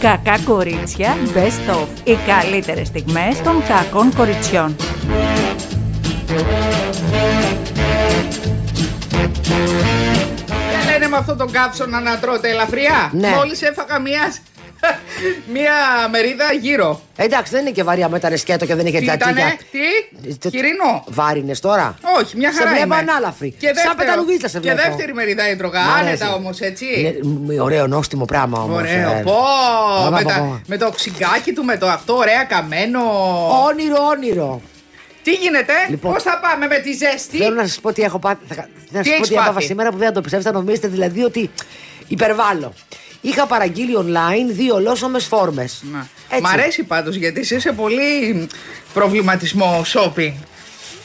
Κακά κορίτσια Best of. Οι καλύτερες στιγμές των κακών κοριτσιών. Δεν λένε με αυτόν τον καύσωνα να τρώτε ελαφριά. Ναι. Μόλις έφαγα μίας, μία μερίδα γύρω. Εντάξει, δεν είναι και βαριά με τα ρεσκέτο και δεν είχε Τι τζατζίκια. ήτανε, τι, χοιρινό. Βάρινες τώρα. Όχι, μια Σε χαρά βλέπω είμαι. ανάλαφρη. Και Σαν δεύτερο- πεταλουδίτσα σε Και βλέπω. δεύτερη μερίδα έτρωγα. Μ' αρέσει. Άνετα όμως, έτσι. Είναι μ, ωραίο νόστιμο πράγμα όμως. Ωραίο. Πω, Πα, με, πα, τα- πα. με το οξυγκάκι του, με το αυτό, ωραία καμένο. Όνειρο, όνειρο. Τι γίνεται, Λοιπόν. πώς θα πάμε με τη ζέστη; Θέλω να σας πω τι έχω πάθει. Θα, να Τι σας πω έχεις τι έπαθα πάθει; σήμερα που δεν θα το πιστεύετε. Θα νομίζετε δηλαδή ότι υπερβάλλω. Είχα παραγγείλει online δύο ολόσωμες φόρμες. Να. Μ' αρέσει πάντως γιατί εσύ είσαι πολύ προβληματισμό shopping.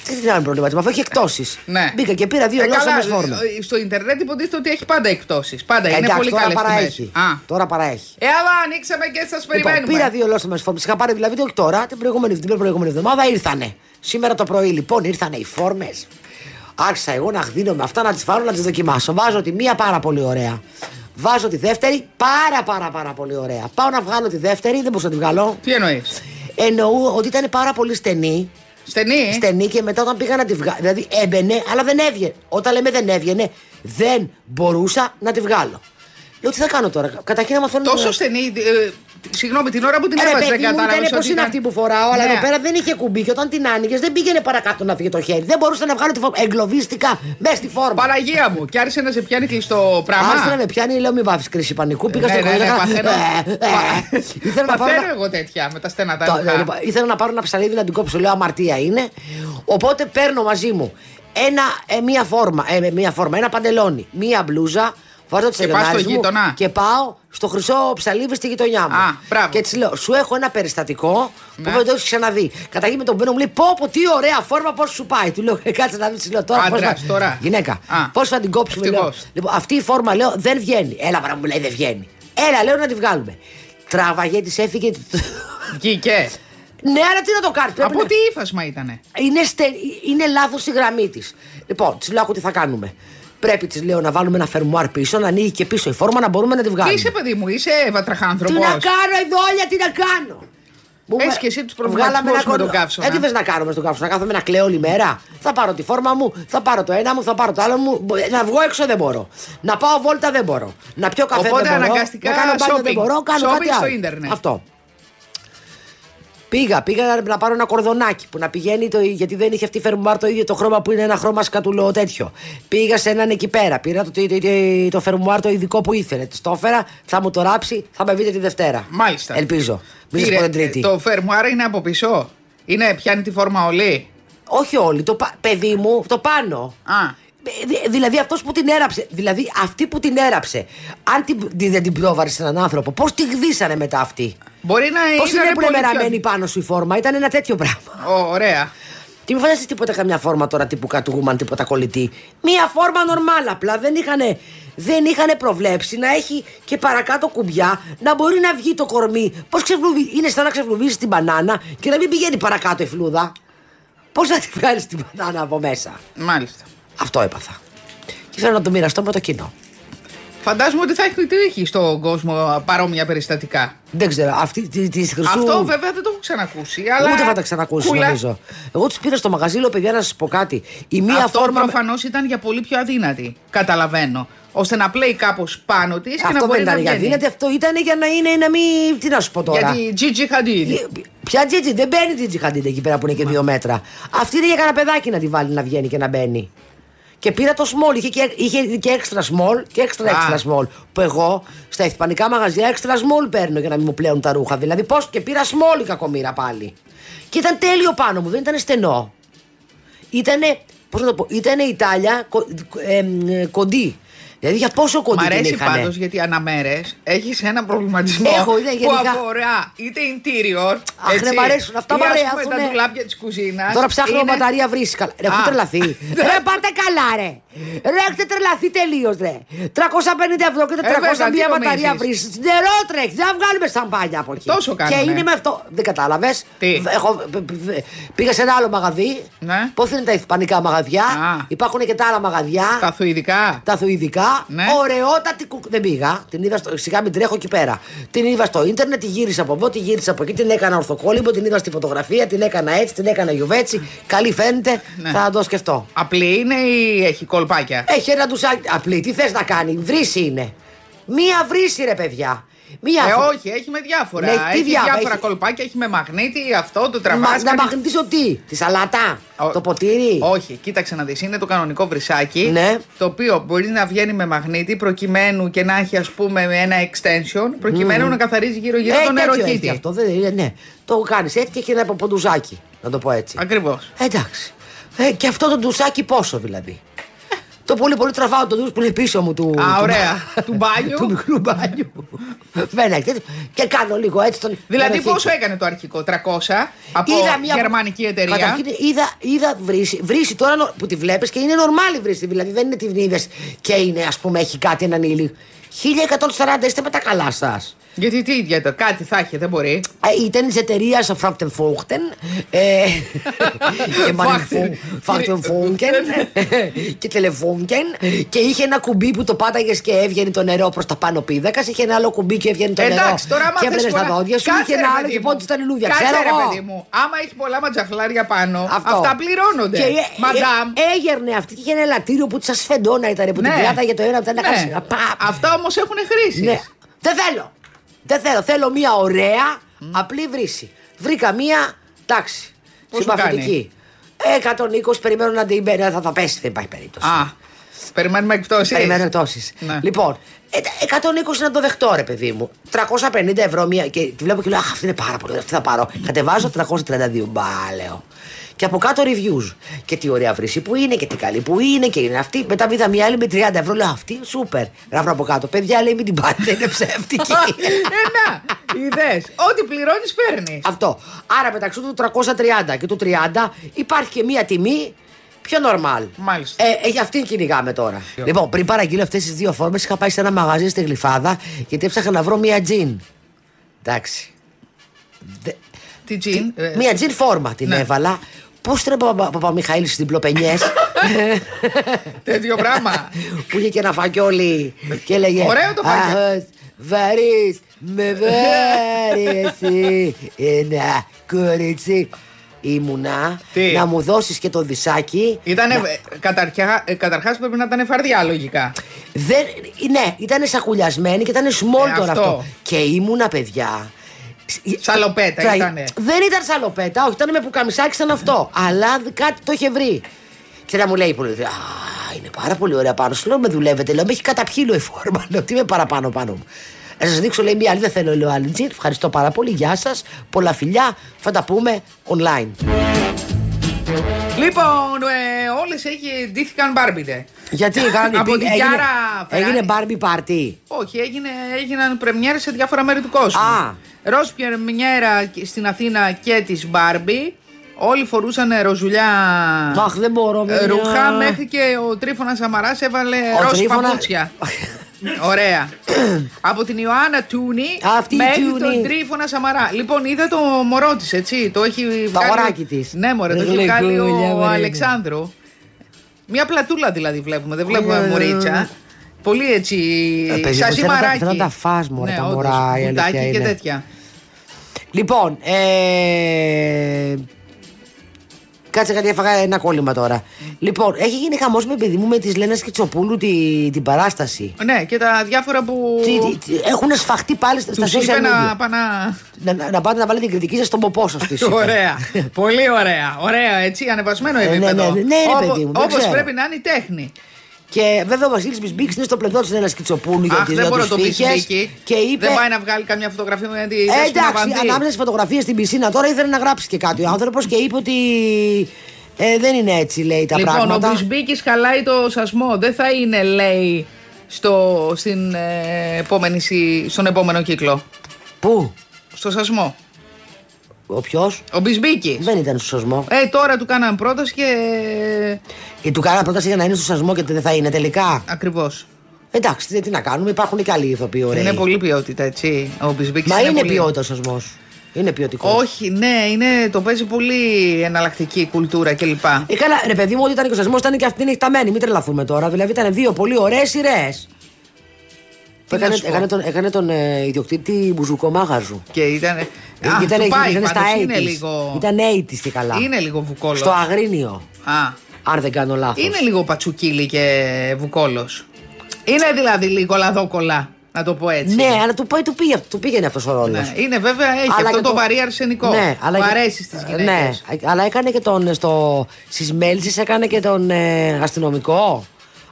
Τι δεν είναι προβλήμα, αφού έχει εκτόσεις. Ναι. Μπήκα και πήρα δύο Ε, ολόσωμες καλά, φόρμες. ε, Στο Ιντερνετ υποτίθεται ότι έχει πάντα εκπτώσει. Πάντα είναι Εντάξει, πολύ τώρα καλές παραέχει. Α. Τώρα παραέχει. Ε, αλλά ανοίξαμε και σας Λοιπόν, περιμένουμε. πήρα δύο ολόσωμες φόρμες. Είχα πάρει δηλαδή όχι τώρα, την προηγούμενη, την προηγούμενη εβδομάδα ήρθανε. Σήμερα το πρωί λοιπόν ήρθανε οι φόρμες. Άρχισα εγώ να χδίνω με αυτά να τις βάλω να τις δοκιμάσω. Βάζω τη μία πάρα πολύ ωραία. Βάζω τη δεύτερη πάρα πάρα πάρα πολύ ωραία. Πάω να βγάλω τη δεύτερη, δεν μπορούσα να τη βγάλω. Τι εννοείς; Εννοώ ότι ήταν πάρα πολύ στενή. Στενή; Στενή και μετά όταν πήγα να τη βγάλω. Δηλαδή έμπαινε, αλλά δεν έβγαινε. Όταν λέμε δεν έβγαινε, δεν μπορούσα να τη βγάλω. Λέω τι θα κάνω τώρα. Καταρχήν, άμα θέλω να- Τόσο στενή. ε, Συγγνώμη, την ώρα που την ε, Ρε έβαζε παιδί δεν μου, κατάλαβες. ήταν πώς είναι αυτή που φοράω, αλλά Ναι. εδώ πέρα δεν είχε κουμπί και όταν την άνοιγες δεν πήγαινε παρακάτω να φύγει το χέρι. Δεν μπορούσα να βγάλω τη φόρμα. Εγκλωβίστηκα μέσα στη φόρμα. Παναγία μου, και άρχισε να σε πιάνει κλειστό πράγμα; Άρχισε να με πιάνει, λέω μην βάφεις κρίση πανικού. Πήγα Ναι, στο ναι, ναι, κομμάτι. παθαίνω. Πα- Ήθελα να πάρω. Παθαίνω να- εγώ τέτοια με τα στενά τα Το- ρούχα. λοιπόν, Ήθελα να πάρω ένα ψαλίδι να την κόψω, λέω αμαρτία είναι. Οπότε παίρνω μαζί μου ένα, ε, μία, φόρμα, ε, μία φόρμα, ένα παντελόνι, μία μπλούζα, βάζω τι Και πας στο γείτονα. και πάω στο χρυσό ψαλίδι στη γειτονιά μου. Α, μπράβο. και τη λέω, σου έχω ένα περιστατικό Ναι. που δεν το έχεις ξαναδεί. Καταρχήν με τον παίρνω μου λέει, πω, πω, τι ωραία φόρμα, πώς σου πάει. Του λέω, «Ε, κάτσε να δεις, τη λέω τώρα. πώς Άντρας θα- τώρα. Γυναίκα. Α. Πώς θα την κόψουμε, λέω. Ευτυχώς. Λοιπόν, αυτή η φόρμα λέω δεν βγαίνει. Έλα, παρά μου λέει δεν βγαίνει. Έλα, λέω να τη βγάλουμε. Τράβαγε, τη έφυγε. Βγήκε. Ναι, αλλά τι να το κάνεις. Από τι ύφασμα ήτανε; Είναι, στε... είναι λάθος η γραμμή της. Λοιπόν, της λέω «Άκου τι θα κάνουμε. Πρέπει, της λέω, να βάλουμε ένα φερμουάρ πίσω, να ανοίγει και πίσω η φόρμα να μπορούμε να τη Τι βγάλουμε. είσαι, παιδί μου, είσαι Τι βατραχάνθρωπο. να κάνω, εδώ, όλια τι να κάνω; Μου Έχεις με- και εσύ τους βγάλαμε προβληματισμούς ένα με κονο- τον καύσωνα. Ε, τι θες να κάνουμε στον καύσωνα, να κάθομαι να κλαίω όλη μέρα; Θα πάρω τη φόρμα μου, θα πάρω το ένα μου, θα πάρω το άλλο μου. Μπο- Να βγω έξω δεν μπορώ. Να πάω βόλτα δεν μπορώ. Να πιω καφέ Οπότε δεν μπορώ. αναγκαστικά να κάνω μπάνιο δεν shopping. μπορώ. Κάνω Shopping κάτι στο άλλο. ίντερνετ. Αυτό. Πήγα, πήγα να, να πάρω ένα κορδονάκι που να πηγαίνει το, γιατί δεν είχε αυτή η φερμουάρ το ίδιο το χρώμα που είναι ένα χρώμα σκατουλό τέτοιο. Πήγα σε έναν εκεί πέρα, πήρα το, το, το, το, το φερμουάρ το ειδικό που ήθελε. Τη το έφερα, θα μου το ράψει, θα με βρείτε τη Δευτέρα. Μάλιστα. Ελπίζω. Μην σας Πήρε- πω την Τρίτη. Το φερμουάρ είναι από πίσω; Είναι, πιάνει τη φόρμα όλη; Όχι όλοι, το πα- παιδί μου, το πάνω. Α. Ε, δη- Δηλαδή αυτός που την έραψε, δηλαδή αυτή που την έραψε, αν την, τη- δεν την πρόβαρε σε έναν άνθρωπο, πώς τη γδίσανε μετά αυτή; Μπορεί να Πώς ήταν είναι που είναι πολύ πιο- μεραμένη πάνω σου η φόρμα, ήταν ένα τέτοιο πράγμα. Ω, ωραία. Και μην φανταστείς τίποτα καμιά φόρμα τώρα τύπου κατουγούμαν, τίποτα κολλητή; Μία φόρμα νορμάλ απλά. Δεν είχαν δεν είχανε προβλέψει να έχει και παρακάτω κουμπιά, να μπορεί να βγει το κορμί. Πώς ξεφλουβί... Είναι σαν να ξεφλουβίσει την μπανάνα και να μην πηγαίνει παρακάτω η φλούδα. Πώς να τη βγάλεις την μπανάνα από μέσα; Μάλιστα. Αυτό έπαθα. Και θέλω να το μοιραστώ με το κοινό. Φαντάζομαι ότι θα έχει τύχει στον κόσμο παρόμοια περιστατικά. Δεν ξέρω, αυτή τη, της χρυσού. Αυτό βέβαια δεν το έχω ξανακούσει. Αλλά... Ούτε θα τα ξανακούσει Κούλα. νομίζω. Εγώ τους πήρα στο μαγαζί, λέω παιδιά να σας πω κάτι. Η μία Αυτό φόρμα. προφανώς ήταν για πολύ πιο αδύνατη. Καταλαβαίνω. ώστε να πλέει κάπως πάνω της και να Αυτό δεν μπορεί να ήταν για βγαίνει. δύνατη, αυτό ήταν για να είναι να μην. Τι να σου πω τώρα; Γιατί Gigi Hadid. Ε, Ποια τζίτζι, δεν μπαίνει τζίτζι χαντίντα εκεί πέρα που είναι και δύο μέτρα. Αυτή είναι για κανένα παιδάκι να τη βάλει να βγαίνει και να μπαίνει. Και πήρα το small, είχε και, είχε και extra small και extra Α. extra small. Που εγώ στα ισπανικά μαγαζιά extra small παίρνω για να μην μου πλέουν τα ρούχα. Δηλαδή πώς και πήρα small η κακομήρα πάλι. Και ήταν τέλειο πάνω μου, δεν ήταν στενό. Ήτανε, πώς να το πω, ήτανε η τάλια κο, ε, ε, κοντή. Δηλαδή για πόσο Μ' κοντή την αρέσει είχανε; πάντως γιατί αναμέρες έχεις ένα προβληματισμό Έχω, είναι που γενικά. αφορά είτε interior. Αχ, έτσι, ναι, μ' αρέσουν. Αυτά ή μ' ας αρέσουν, πούμε, ναι. τα ντουλάπια της κουζίνας. Τώρα ψάχνω μπαταρία βρύση. Καλά. Ρε, έχουν Α. τρελαθεί. ρε, πάτε καλά, ρε. Ρε, έχετε τρελαθεί τελείως, ρε. 350 ευρώ και Ε, βέβαια, 400 τι μία μπαταρία νομίζεις. βρύση. Νερό τρέχει. Δεν θα βγάλουμε σαμπάνια από εκεί. Τόσο κάνουμε. Και είναι με αυτό. Δεν κατάλαβες; Τι; Πήγα σε ένα άλλο μαγαδί. Ναι. Πώς είναι τα ισπανικά μαγαδιά; Α. Υπάρχουν και τα άλλα μαγαδιά. Τα θουηδικά. Τα θουηδικά. Ναι. ωραιότατη κουκ. Δεν πήγα. Την είδα στο... Σιγά μην τρέχω εκεί πέρα. Την είδα στο ίντερνετ, τη γύρισα από εδώ, τη γύρισα από εκεί, την έκανα ορθοκόλλημπο, την είδα στη φωτογραφία, την έκανα έτσι, την έκανα γιουβέτσι. Καλή φαίνεται. Ναι. Θα το σκεφτώ. Απλή είναι ή έχει κολπάκια; Έχει ένα ντουσάκι. Απλή, τι θες να κάνει, βρύση είναι. Μία βρύση, ρε παιδιά. Μία Ε, βρύ- όχι, έχει με διάφορα. Ναι, τι έχει διάφορα, διάφορα έχει- κολπάκια, έχει με μαγνήτη, αυτό το Μα, τραβάς. να κάνει- μαγνητήσω τι, τη σαλάτα, Ο- το ποτήρι. Όχι, κοίταξε να δεις. Είναι το κανονικό βρυσάκι. Ναι. Το οποίο μπορεί να βγαίνει με μαγνήτη προκειμένου και να έχει, ας πούμε, ένα extension. Προκειμένου να καθαρίζει γύρω-γύρω Ε, το τέτοιο νεροκύτη. έχει αυτό, δεν είναι, ναι. Το κάνεις έτσι και έχει ένα ποντουζάκι, να το πω έτσι. Ακριβώς. Εντάξει. Ε, και αυτό το ντουσάκι πόσο δηλαδή; Το πολύ πολύ τραβάω το ντους που είναι πίσω μου του. Α, του- ωραία. Του μπάνιου. του μικρού μπάνιου. Φαίνεται. τέτοιο. Και κάνω λίγο έτσι τον. Δηλαδή, τον πόσο αρχή. έκανε το αρχικό, 300 από Είδα μια γερμανική εταιρεία; Καταρχήν είδα, είδα βρύση. Βρύση τώρα νο- που τη βλέπεις και είναι νορμάλη βρύση. Δηλαδή δεν είναι την είδε και είναι, ας πούμε, έχει κάτι έναν ήλιο. 1140 είστε με τα καλά σας. Γιατί τι ιδιαίτερο, κάτι θα έχει, δεν μπορεί. Ε, ήταν της εταιρείας Φράκτεν Φόχτεν ε, και Φάχτεν. Φάκτεν Φόγκεν και Τελεφόγκεν και είχε ένα κουμπί που το πάταγες και έβγαινε το νερό προς τα πάνω πίδακας. Είχε ένα άλλο κουμπί και έβγαινε το νερό. Εντάξει, τώρα άμα και θες έβλεπες τα πολλά- δόντια σου. Κάτσε, Είχε ρε, ένα άλλο παιδί και μου. πότε τα λουλούδια. Κάτσε, Ξέρω ρε, εγώ. παιδί μου. Άμα έχεις πολλά ματζαφλάρια πάνω, Αυτό. αυτά πληρώνονται. Και ε- Μαντάμ. ε- έγερνε αυτή και είχε ένα ελαττήριο που της σφεντόνα ήταν που την πλάτα για το ένα από τα ένα ναι. κάτσε. Πα, Αυτά όμως έχουν χρήση. Ναι. Δεν θέλω. Δεν θέλω. Θέλω μια ωραία, απλή βρύση. Βρήκα μια, εντάξει, Πώς σου συμπαθητική. Ε, 120 περιμένω να την μπαίνει, θα, θα πέσει, δεν υπάρχει περίπτωση. Α, περιμένουμε εκπτώσεις. Περιμένω εκτόσει. Ναι. Λοιπόν, ε, 120 να το δεχτώ, ρε παιδί μου. 350 ευρώ μία. Και τη βλέπω και λέω Αχ, αυτή είναι πάρα πολύ ωραία. Αυτή θα πάρω. Κατεβάζω 332. Μπα, λέω. Και από κάτω reviews. Και τι ωραία βρύση που είναι και τι καλή που είναι και είναι αυτή. Μετά είδα μια άλλη με 30 ευρώ. Λέω αυτή, σούπερ. Γράφω από κάτω. Παιδιά λέει μην την πάτε, είναι ψεύτικη. ε, να, είδε. Ό,τι πληρώνεις, παίρνεις. Αυτό. Άρα μεταξύ του 330 και του 30 υπάρχει και μία τιμή πιο normal. Μάλιστα. Ε, ε, για αυτήν κυνηγάμε τώρα. Λοιπόν, πριν παραγγείλω αυτές τις δύο φόρμες, είχα πάει σε ένα μαγαζί στη Γλυφάδα γιατί έψαχνα να βρω μία τζιν. Εντάξει. Δε- Τι τζιν; ε, μία τζιν φόρμα την ναι. έβαλα. Πώς τρέπα παπα, Παπαμιχαήλ στις διπλοπενιές; Τέτοιο πράγμα. που είχε και ένα φακιόλι και έλεγε Ωραίο το φακιόλι. «Αχ, Βαρύς, με βάρει εσύ ένα κορίτσι Ήμουνα Τι; να μου δώσεις και το δισάκι Ήτανε, να- ε, καταρχιά, ε, καταρχάς πρέπει να ήταν φαρδιά λογικά. Δεν, ναι, ήταν σακουλιασμένη και ήταν small Ε, τώρα αυτό. αυτό. Και ήμουνα, παιδιά. Σαλοπέτα Τρα- ήτανε. Δεν ήταν σαλοπέτα, όχι, ήταν με πουκαμισάκι σαν αυτό. αλλά δ- κάτι το είχε βρει. Και να μου λέει πολύ. Α, είναι πάρα πολύ ωραία πάνω. Σου λέω με δουλεύετε. Λέω με έχει καταπιεί η φόρμα. Λέω τι με παραπάνω πάνω μου. Να σας δείξω, λέει μία άλλη. Δεν θέλω, λέω άλλη τζιν. Ευχαριστώ πάρα πολύ. Γεια σας. Πολλά φιλιά. Θα τα πούμε online. Λοιπόν, ε, όλες έχει, ντύθηκαν μπάρμπιντε. Γιατί κάνανε Από πήγε- την έγινε, Chiara Ferrari. έγινε Barbie party. Όχι, έγινε, έγιναν πρεμιέρες σε διάφορα μέρη του κόσμου. Α. Ροζ πρεμιέρα στην Αθήνα και της Μπάρμπι. Όλοι φορούσαν ροζουλιά Αχ, δεν μπορώ, ε, παιδιά. ρούχα μέχρι και ο Τρίφωνας Αμαράς έβαλε Ο ροζ Τρίφωνα- παπούτσια. Ωραία. Από την Ιωάννα Τούνη Αυτή η μέχρι Τούνη. τον Τρίφωνα Σαμαρά. Λοιπόν, είδα το μωρό της, έτσι. Το έχει βγάλει. αγοράκι της. Ναι, μωρέ, το έχει Γλυκούλια, βγάλει ο μωρέ. Αλεξάνδρου. Μια πλατούλα δηλαδή βλέπουμε. Δεν βλέπουμε Ναι, μωρίτσα. Πολύ έτσι. Ε, παιδί, σαν μου, θέλω να τα- ζυμαράκι. θέλω να τα φας, μωρέ, τα όντως, μωρά, η μπουτάκι αλήθεια και είναι. τέτοια. Λοιπόν, ε... Κάτσε κάτι, έφαγα ένα κόλλημα τώρα. Λοιπόν, έχει γίνει χαμός με παιδί μου με τη Λένα Κιτσοπούλου τη, την παράσταση. Ναι, και τα διάφορα που. Τι, τι, τι, έχουν σφαχτεί πάλι στα, στα Του είπε social να media. πάνε να. Να, να, να πάτε να βάλετε την κριτική σας στον ποπό σας. Ωραία. Πολύ ωραία. Ωραία, έτσι, ανεβασμένο ναι, επίπεδο. ναι, ναι, ναι, ρε παιδί μου, δεν Όπως ξέρω. πρέπει να είναι η τέχνη. Και βέβαια ο Βασίλης Μπισμπίξ είναι στο πλευρό της Λένα Κιτσοπούλου για Αχ, τις δεν για μπορώ τους το πεις φύκες εκεί. Και είπε. Δεν πάει να βγάλει καμιά φωτογραφία με τη Ε, Δέσποινα εντάξει, Βαντή. ανάμεσα στις φωτογραφίες στην πισίνα τώρα ήθελε να γράψει και κάτι ο άνθρωπος και είπε ότι. Ε, δεν είναι έτσι, λέει τα Λοιπόν, πράγματα. ο Μπισμπίκης χαλάει το σασμό. Δεν θα είναι, λέει, στο, στην, ε, επόμενη, συ- στον επόμενο κύκλο. Πού, Στο σασμό. Ο ποιος; Ο Μπισμπίκης. Δεν ήταν στο σασμό. Ε, τώρα του κάναν πρόταση και. Ε, του κάνανε πρόταση για να είναι στο σασμό και δεν θα είναι τελικά. Ακριβώς. Εντάξει, τι, τι να κάνουμε, υπάρχουν και άλλοι ηθοποιοί ωραίοι. Είναι πολύ ποιότητα, έτσι. Ο Μπισμπίκης Μα είναι, πολύ... ποιότητας ο σασμό. Είναι ποιοτικός. Όχι, ναι, είναι, το παίζει πολύ εναλλακτική η κουλτούρα κλπ. Ε, καλά, ρε παιδί μου, ότι ήταν και ο σασμό, ήταν και αυτή είναι χταμένη. Μην τρελαθούμε τώρα. Δηλαδή ήταν δύο πολύ ωραίες σειρές. Τι να Έκανε, σου πω; έκανε τον, έκανε τον ε, ιδιοκτήτη Μπουζουκό Μάγαζου. Και ήταν. Ε, Α, ήταν, του πάει, ήταν στα πάντως, 80's. είναι λίγο. Ήταν 80's και καλά. Είναι λίγο βουκόλος. Στο Αγρίνιο. Α, Αν δεν κάνω λάθος. είναι λίγο πατσουκίλι και βουκόλος. Είναι δηλαδή λίγο λαδόκολα, να το πω έτσι. Ναι, αλλά του, πάει, του, πήγε, του πήγαινε αυτός ο ρόλος. Ναι, Είναι βέβαια, έχει Αλλά αυτό και το, το- βαρύ αρσενικό. Ναι, αλλά που και- αρέσει στις γυναίκες. Ναι, αλλά έκανε και τον. Στο, στις Μέλισσες έκανε και τον ε, αστυνομικό.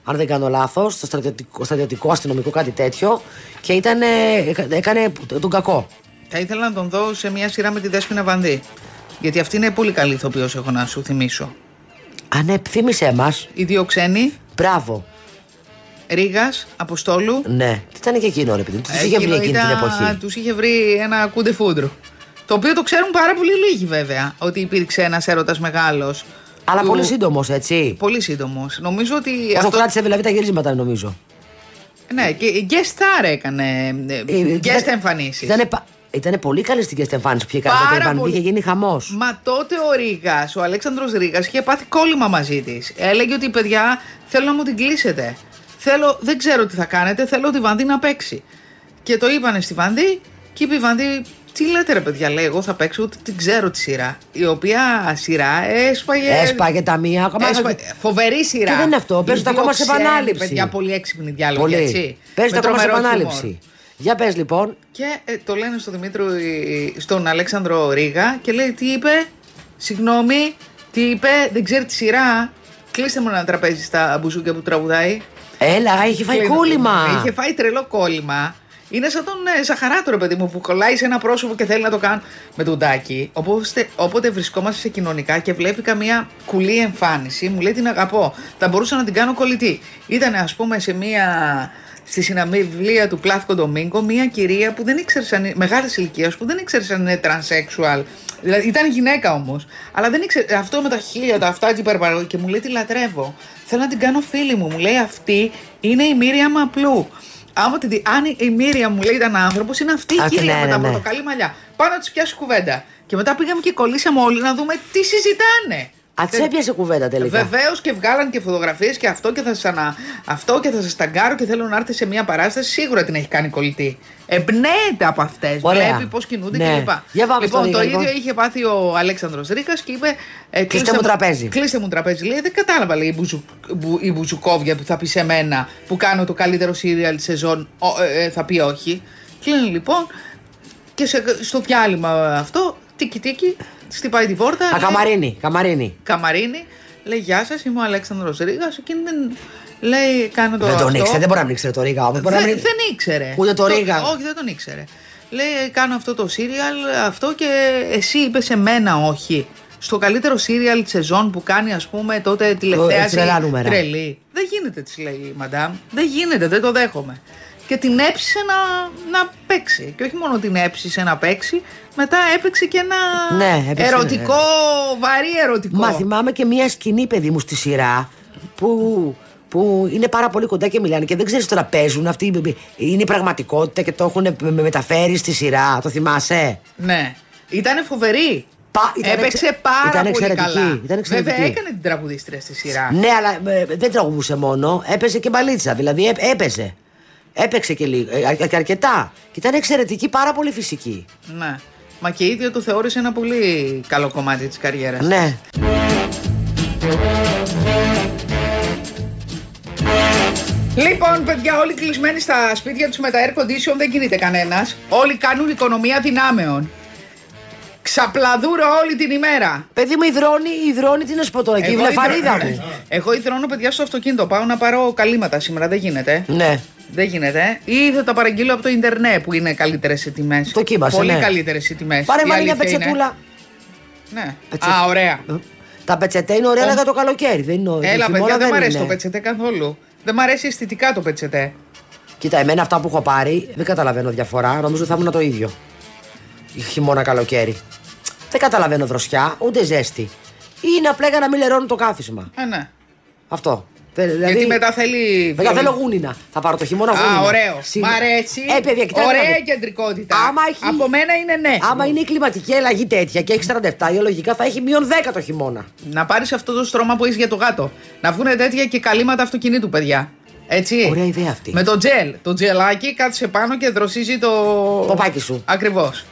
Αν δεν κάνω λάθος, στο στρατιωτικό, στρατιωτικό αστυνομικό κάτι τέτοιο. Και ήταν, ε, έκα- έκανε τον κακό. Θα ήθελα να τον δω σε μια σειρά με τη Δέσποινα Βανδύ. Γιατί αυτή είναι πολύ καλή ηθοποιός, έχω να σου θυμίσω. Αν ναι, θύμισε μα. Οι δύο ξένοι, Μπράβο. Ρίγα, Αποστόλου. Ναι. Τι ήταν και εκείνο, ρε παιδί. Τους είχε βρει Εκείνο εκείνη την εποχή; Τους είχε βρει ένα κούντε φούντρο. Το οποίο το ξέρουν πάρα πολύ λίγοι βέβαια. Ότι υπήρξε ένας έρωτας μεγάλος. Αλλά πολύ σύντομος, έτσι. Πολύ σύντομος. Νομίζω ότι. Όσο Αυτό... κράτησε δηλαδή τα γυρίσματα, νομίζω. Ναι, και guest star έκανε. ε, Ε, Guest ήταν- εμφανίσεις. Ήτανε, πα- ήτανε πολύ καλή στην guest εμφάνιση που είχε κάνει Πάρα τότε η Βανδύ, πολύ. είχε γίνει χαμός. Μα τότε ο Ρίγα, ο Αλέξανδρος Ρίγα, είχε πάθει κόλλημα μαζί της. Έλεγε ότι παιδιά, θέλω να μου την κλείσετε. Θέλω, δεν ξέρω τι θα κάνετε, θέλω τη Βανδύ να παίξει. Και το είπανε στη Βανδύ και είπε η Βανδύ, τι λέτε ρε παιδιά, λέει, εγώ θα παίξω, ούτε την ξέρω τη σειρά. Η οποία σειρά έσπαγε. Έσπαγε τα μία. Ακόμα έσπαγε- Φοβερή σειρά. Και δεν είναι αυτό, Οι παίζουν δύο ακόμα σε ξένοι επανάληψη. Παιδιά, πολύ έξυπνοι διάλογοι, Πολύ. έτσι. Παίζει Με ακόμα σε τρομερό επανάληψη. χιούμορ. Για πες λοιπόν. Και ε, το λένε στον Δημήτρο, ε, στον Αλέξανδρο Ρίγα και λέει τι είπε, συγγνώμη, τι είπε, δεν ξέρει τη σειρά; Κλείστε μου ένα τραπέζι στα μπουζούκια που τραγουδάει. Έλα, είχε φάει Κλείνω. κόλλημα. Είχε φάει τρελό κόλλημα. Είναι σαν τον ε, Σαχαράτο, ρε παιδί μου, που κολλάει σε ένα πρόσωπο και θέλει να το κάνει με τον τάκι. Όποτε, όποτε βρισκόμαστε σε κοινωνικά και βλέπει καμία κουλή εμφάνιση, μου λέει την αγαπώ. Θα μπορούσα να την κάνω κολλητή. Ήταν, ας πούμε, σε μία. Στη συναυλία του Πλάθκο Ντομίνγκο, μία κυρία που δεν ήξερε αν. μεγάλης ηλικίας, που δεν ήξερε αν είναι τρανσέξουαλ. Δηλαδή ήταν γυναίκα όμως. Αλλά δεν ήξερε. Αυτό με τα χίλια, τα αυτά, την υπερπαραγωγή. Και μου λέει τη λατρεύω. Θέλω να την κάνω φίλη μου. Μου λέει αυτή είναι η Μύρια Μαπλού. Άμα τη δει, αν η Μύρια μου λέει ήταν άνθρωπος, είναι αυτή η Α, κυρία ναι, με ναι, τα ναι. πορτοκαλί μαλλιά. Πάνω να της πιάσει κουβέντα. Και μετά πήγαμε και κολλήσαμε όλοι να δούμε τι συζητάνε. Α, τη έπιασε κουβέντα τελικά. Βεβαίως και βγάλαν και φωτογραφίες και αυτό και θα σας ανα... αυτό και θα σας ταγκάρω και θέλω να έρθει σε μια παράσταση. Σίγουρα την έχει κάνει κολλητή. Εμπνέεται από αυτές. Ωραία. Βλέπει πώς κινούνται Ναι. κλπ. Για πάμε λοιπόν, στο το Ρίγα, ίδιο λοιπόν. είχε πάθει ο Αλέξανδρος Ρίκα και είπε. Ε, Κλείστε μου τραπέζι. Κλείστε μου τραπέζι. Λέει, δεν κατάλαβα, λέει η, μπουζου, μπου- η μπουζουκόβια που θα πει σε μένα που κάνω το καλύτερο σύριαλ σεζόν. Ο, ε, ε, θα πει όχι. Κλείνει λοιπόν και σε, στο διάλειμμα αυτό, τίκι τίκι, χτυπάει την πόρτα. Α, λέει, καμαρίνη, καμαρίνη. Καμαρίνη, λέει Γεια σας, είμαι ο Αλέξανδρος Ρίγα. Εκείνη δεν λέει: Κάνω το Δεν τον αυτό. ήξερε, δεν μπορεί να μην ήξερε το Ρίγα όμως. Δεν, δεν ήξερε. Ούτε το Ρίγα. Όχι, δεν τον ήξερε. Λέει: Κάνω αυτό το σύριαλ, αυτό και εσύ είπες σε μένα όχι. Στο καλύτερο σύριαλ της σεζόν που κάνει, ας πούμε, τότε τηλεθέαση. τρελά νούμερα. Τρελή. Δεν γίνεται, της λέει η μαντάμ. Δεν γίνεται, δεν το δέχομαι. Και την έψησε να, να παίξει. Και όχι μόνο την έψησε να παίξει, μετά έπαιξε και ένα Ναι, έπαιξε, ερωτικό, βαρύ ερωτικό. Μα θυμάμαι και μία σκηνή, παιδί μου, στη σειρά που, που είναι πάρα πολύ κοντά και μιλάνε και δεν ξέρεις τώρα παίζουν. Αυτή είναι η πραγματικότητα και το έχουν με- μεταφέρει στη σειρά. Το θυμάσαι; Ναι. Ήταν φοβερή. Πα- ήταν Έπαιξε εξε- πάρα ήταν πολύ εξαιρετική, καλά. ήταν εξαιρετική. Βέβαια έκανε την τραγουδίστρια στη σειρά. Ναι, αλλά ε, δεν τραγουδούσε μόνο. Έπαιζε και μπαλίτσα. Δηλαδή έ- έπαιζε. Έπαιξε και λίγο. ε, α- και αρκετά. Και ήταν εξαιρετική, πάρα πολύ φυσική. Ναι. Μα και η ίδια το θεώρησε ένα πολύ καλό κομμάτι της καριέρας. Ναι. Λοιπόν, παιδιά, όλοι κλεισμένοι στα σπίτια τους με τα air condition δεν κινείται κανένας. Όλοι κάνουν οικονομία δυνάμεων. Ξαπλαδούρο όλη την ημέρα. Παιδί μου, υδρώνει, υδρώνει τι να σου πω τώρα. Και η Εγώ βλεφαρίδα υδρω- μου. Εγώ υδρώνω παιδιά στο αυτοκίνητο. Πάω να πάρω καλύματα σήμερα. Δεν γίνεται. Ναι. Δεν γίνεται. Ή θα τα παραγγείλω από το Ιντερνετ που είναι καλύτερες οι τιμές. Το κοίμασε, Πολύ ναι. καλύτερες οι τιμές. Πάρε μάλλον μια πετσετούλα. Ναι. Πετσε- Α, ωραία. Τα πετσετέ είναι ωραία Ο- για το καλοκαίρι. Δεν είναι το Έλα, χειμώνα παιδιά, δεν μ' αρέσει είναι. το πετσετέ καθόλου. Δεν μ' αρέσει αισθητικά το πετσετέ. Κοίτα, εμένα αυτά που έχω πάρει δεν καταλαβαίνω διαφορά. Νομίζω θα ήμουν το ίδιο. Χειμώνα καλοκαίρι. Δεν καταλαβαίνω δροσιά, ούτε ζέστη. Είναι απλά για να μην λερώνω το κάθισμα. Α, ναι. Αυτό. Θε- δηλαδή- Γιατί μετά θέλει. Μετά θέλω γούνινα. Θα πάρω το χειμώνα γούνινα. Α, ωραίο. Σίγουρα. Μ' αρέσει. Ε, παιδιά, κοιτάξτε να Ωραία δείτε. κεντρικότητα. Άμα έχει- Από μένα είναι ναι. Άμα είναι η κλιματική αλλαγή τέτοια και έχει 47, η λογικά θα έχει μείον 10 το χειμώνα. Να πάρεις αυτό το στρώμα που έχεις για το γάτο. Να βγουν τέτοια και καλύματα αυτοκινήτου, παιδιά. Έτσι. Ωραία ιδέα αυτή. Με το τζελ. Το τζελάκι κάτσε πάνω και δροσίζει το. Το πάκι σου. Ακριβώς.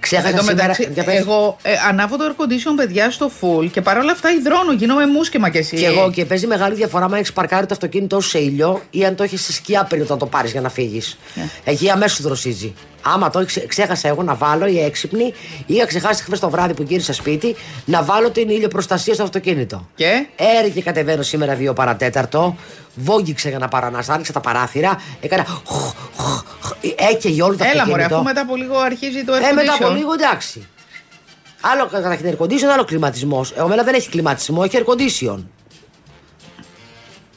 Ξέχασα Εν τω σήμερα. μεταξύ, για πες. εγώ ε, ανάβω το air condition, παιδιά, στο full και παρόλα αυτά υδρώνω. Γίνομαι μουσκεμα κι εσύ. Και εγώ και παίζει μεγάλη διαφορά αν έχεις παρκάρει το αυτοκίνητό σου σε ήλιο ή αν το έχεις σε σκιά πριν όταν το πάρεις για να φύγεις. Ναι. Εκεί αμέσως δροσίζει. Άμα το ξε- ξέχασα εγώ να βάλω ή έξυπνη, είχα ξεχάσει χθες το βράδυ που γύρισα σπίτι να βάλω την ήλιο στο αυτοκίνητο. Και; Έρη και κατεβαίνω σήμερα 2 παρατέταρτο. Βόγγιξε για να παρανάσω, άνοιξα τα παράθυρα. Έκανα. χ, χ, χ, Έκαιγε όλο το Έλα, μωρέ, αυτοκίνητο. αφού μετά από λίγο αρχίζει το air Ε, μετά από condition. λίγο εντάξει. Άλλο καταρχήν air condition, άλλο κλιματισμός. Εγώ μένα δεν έχει κλιματισμό, έχει air condition.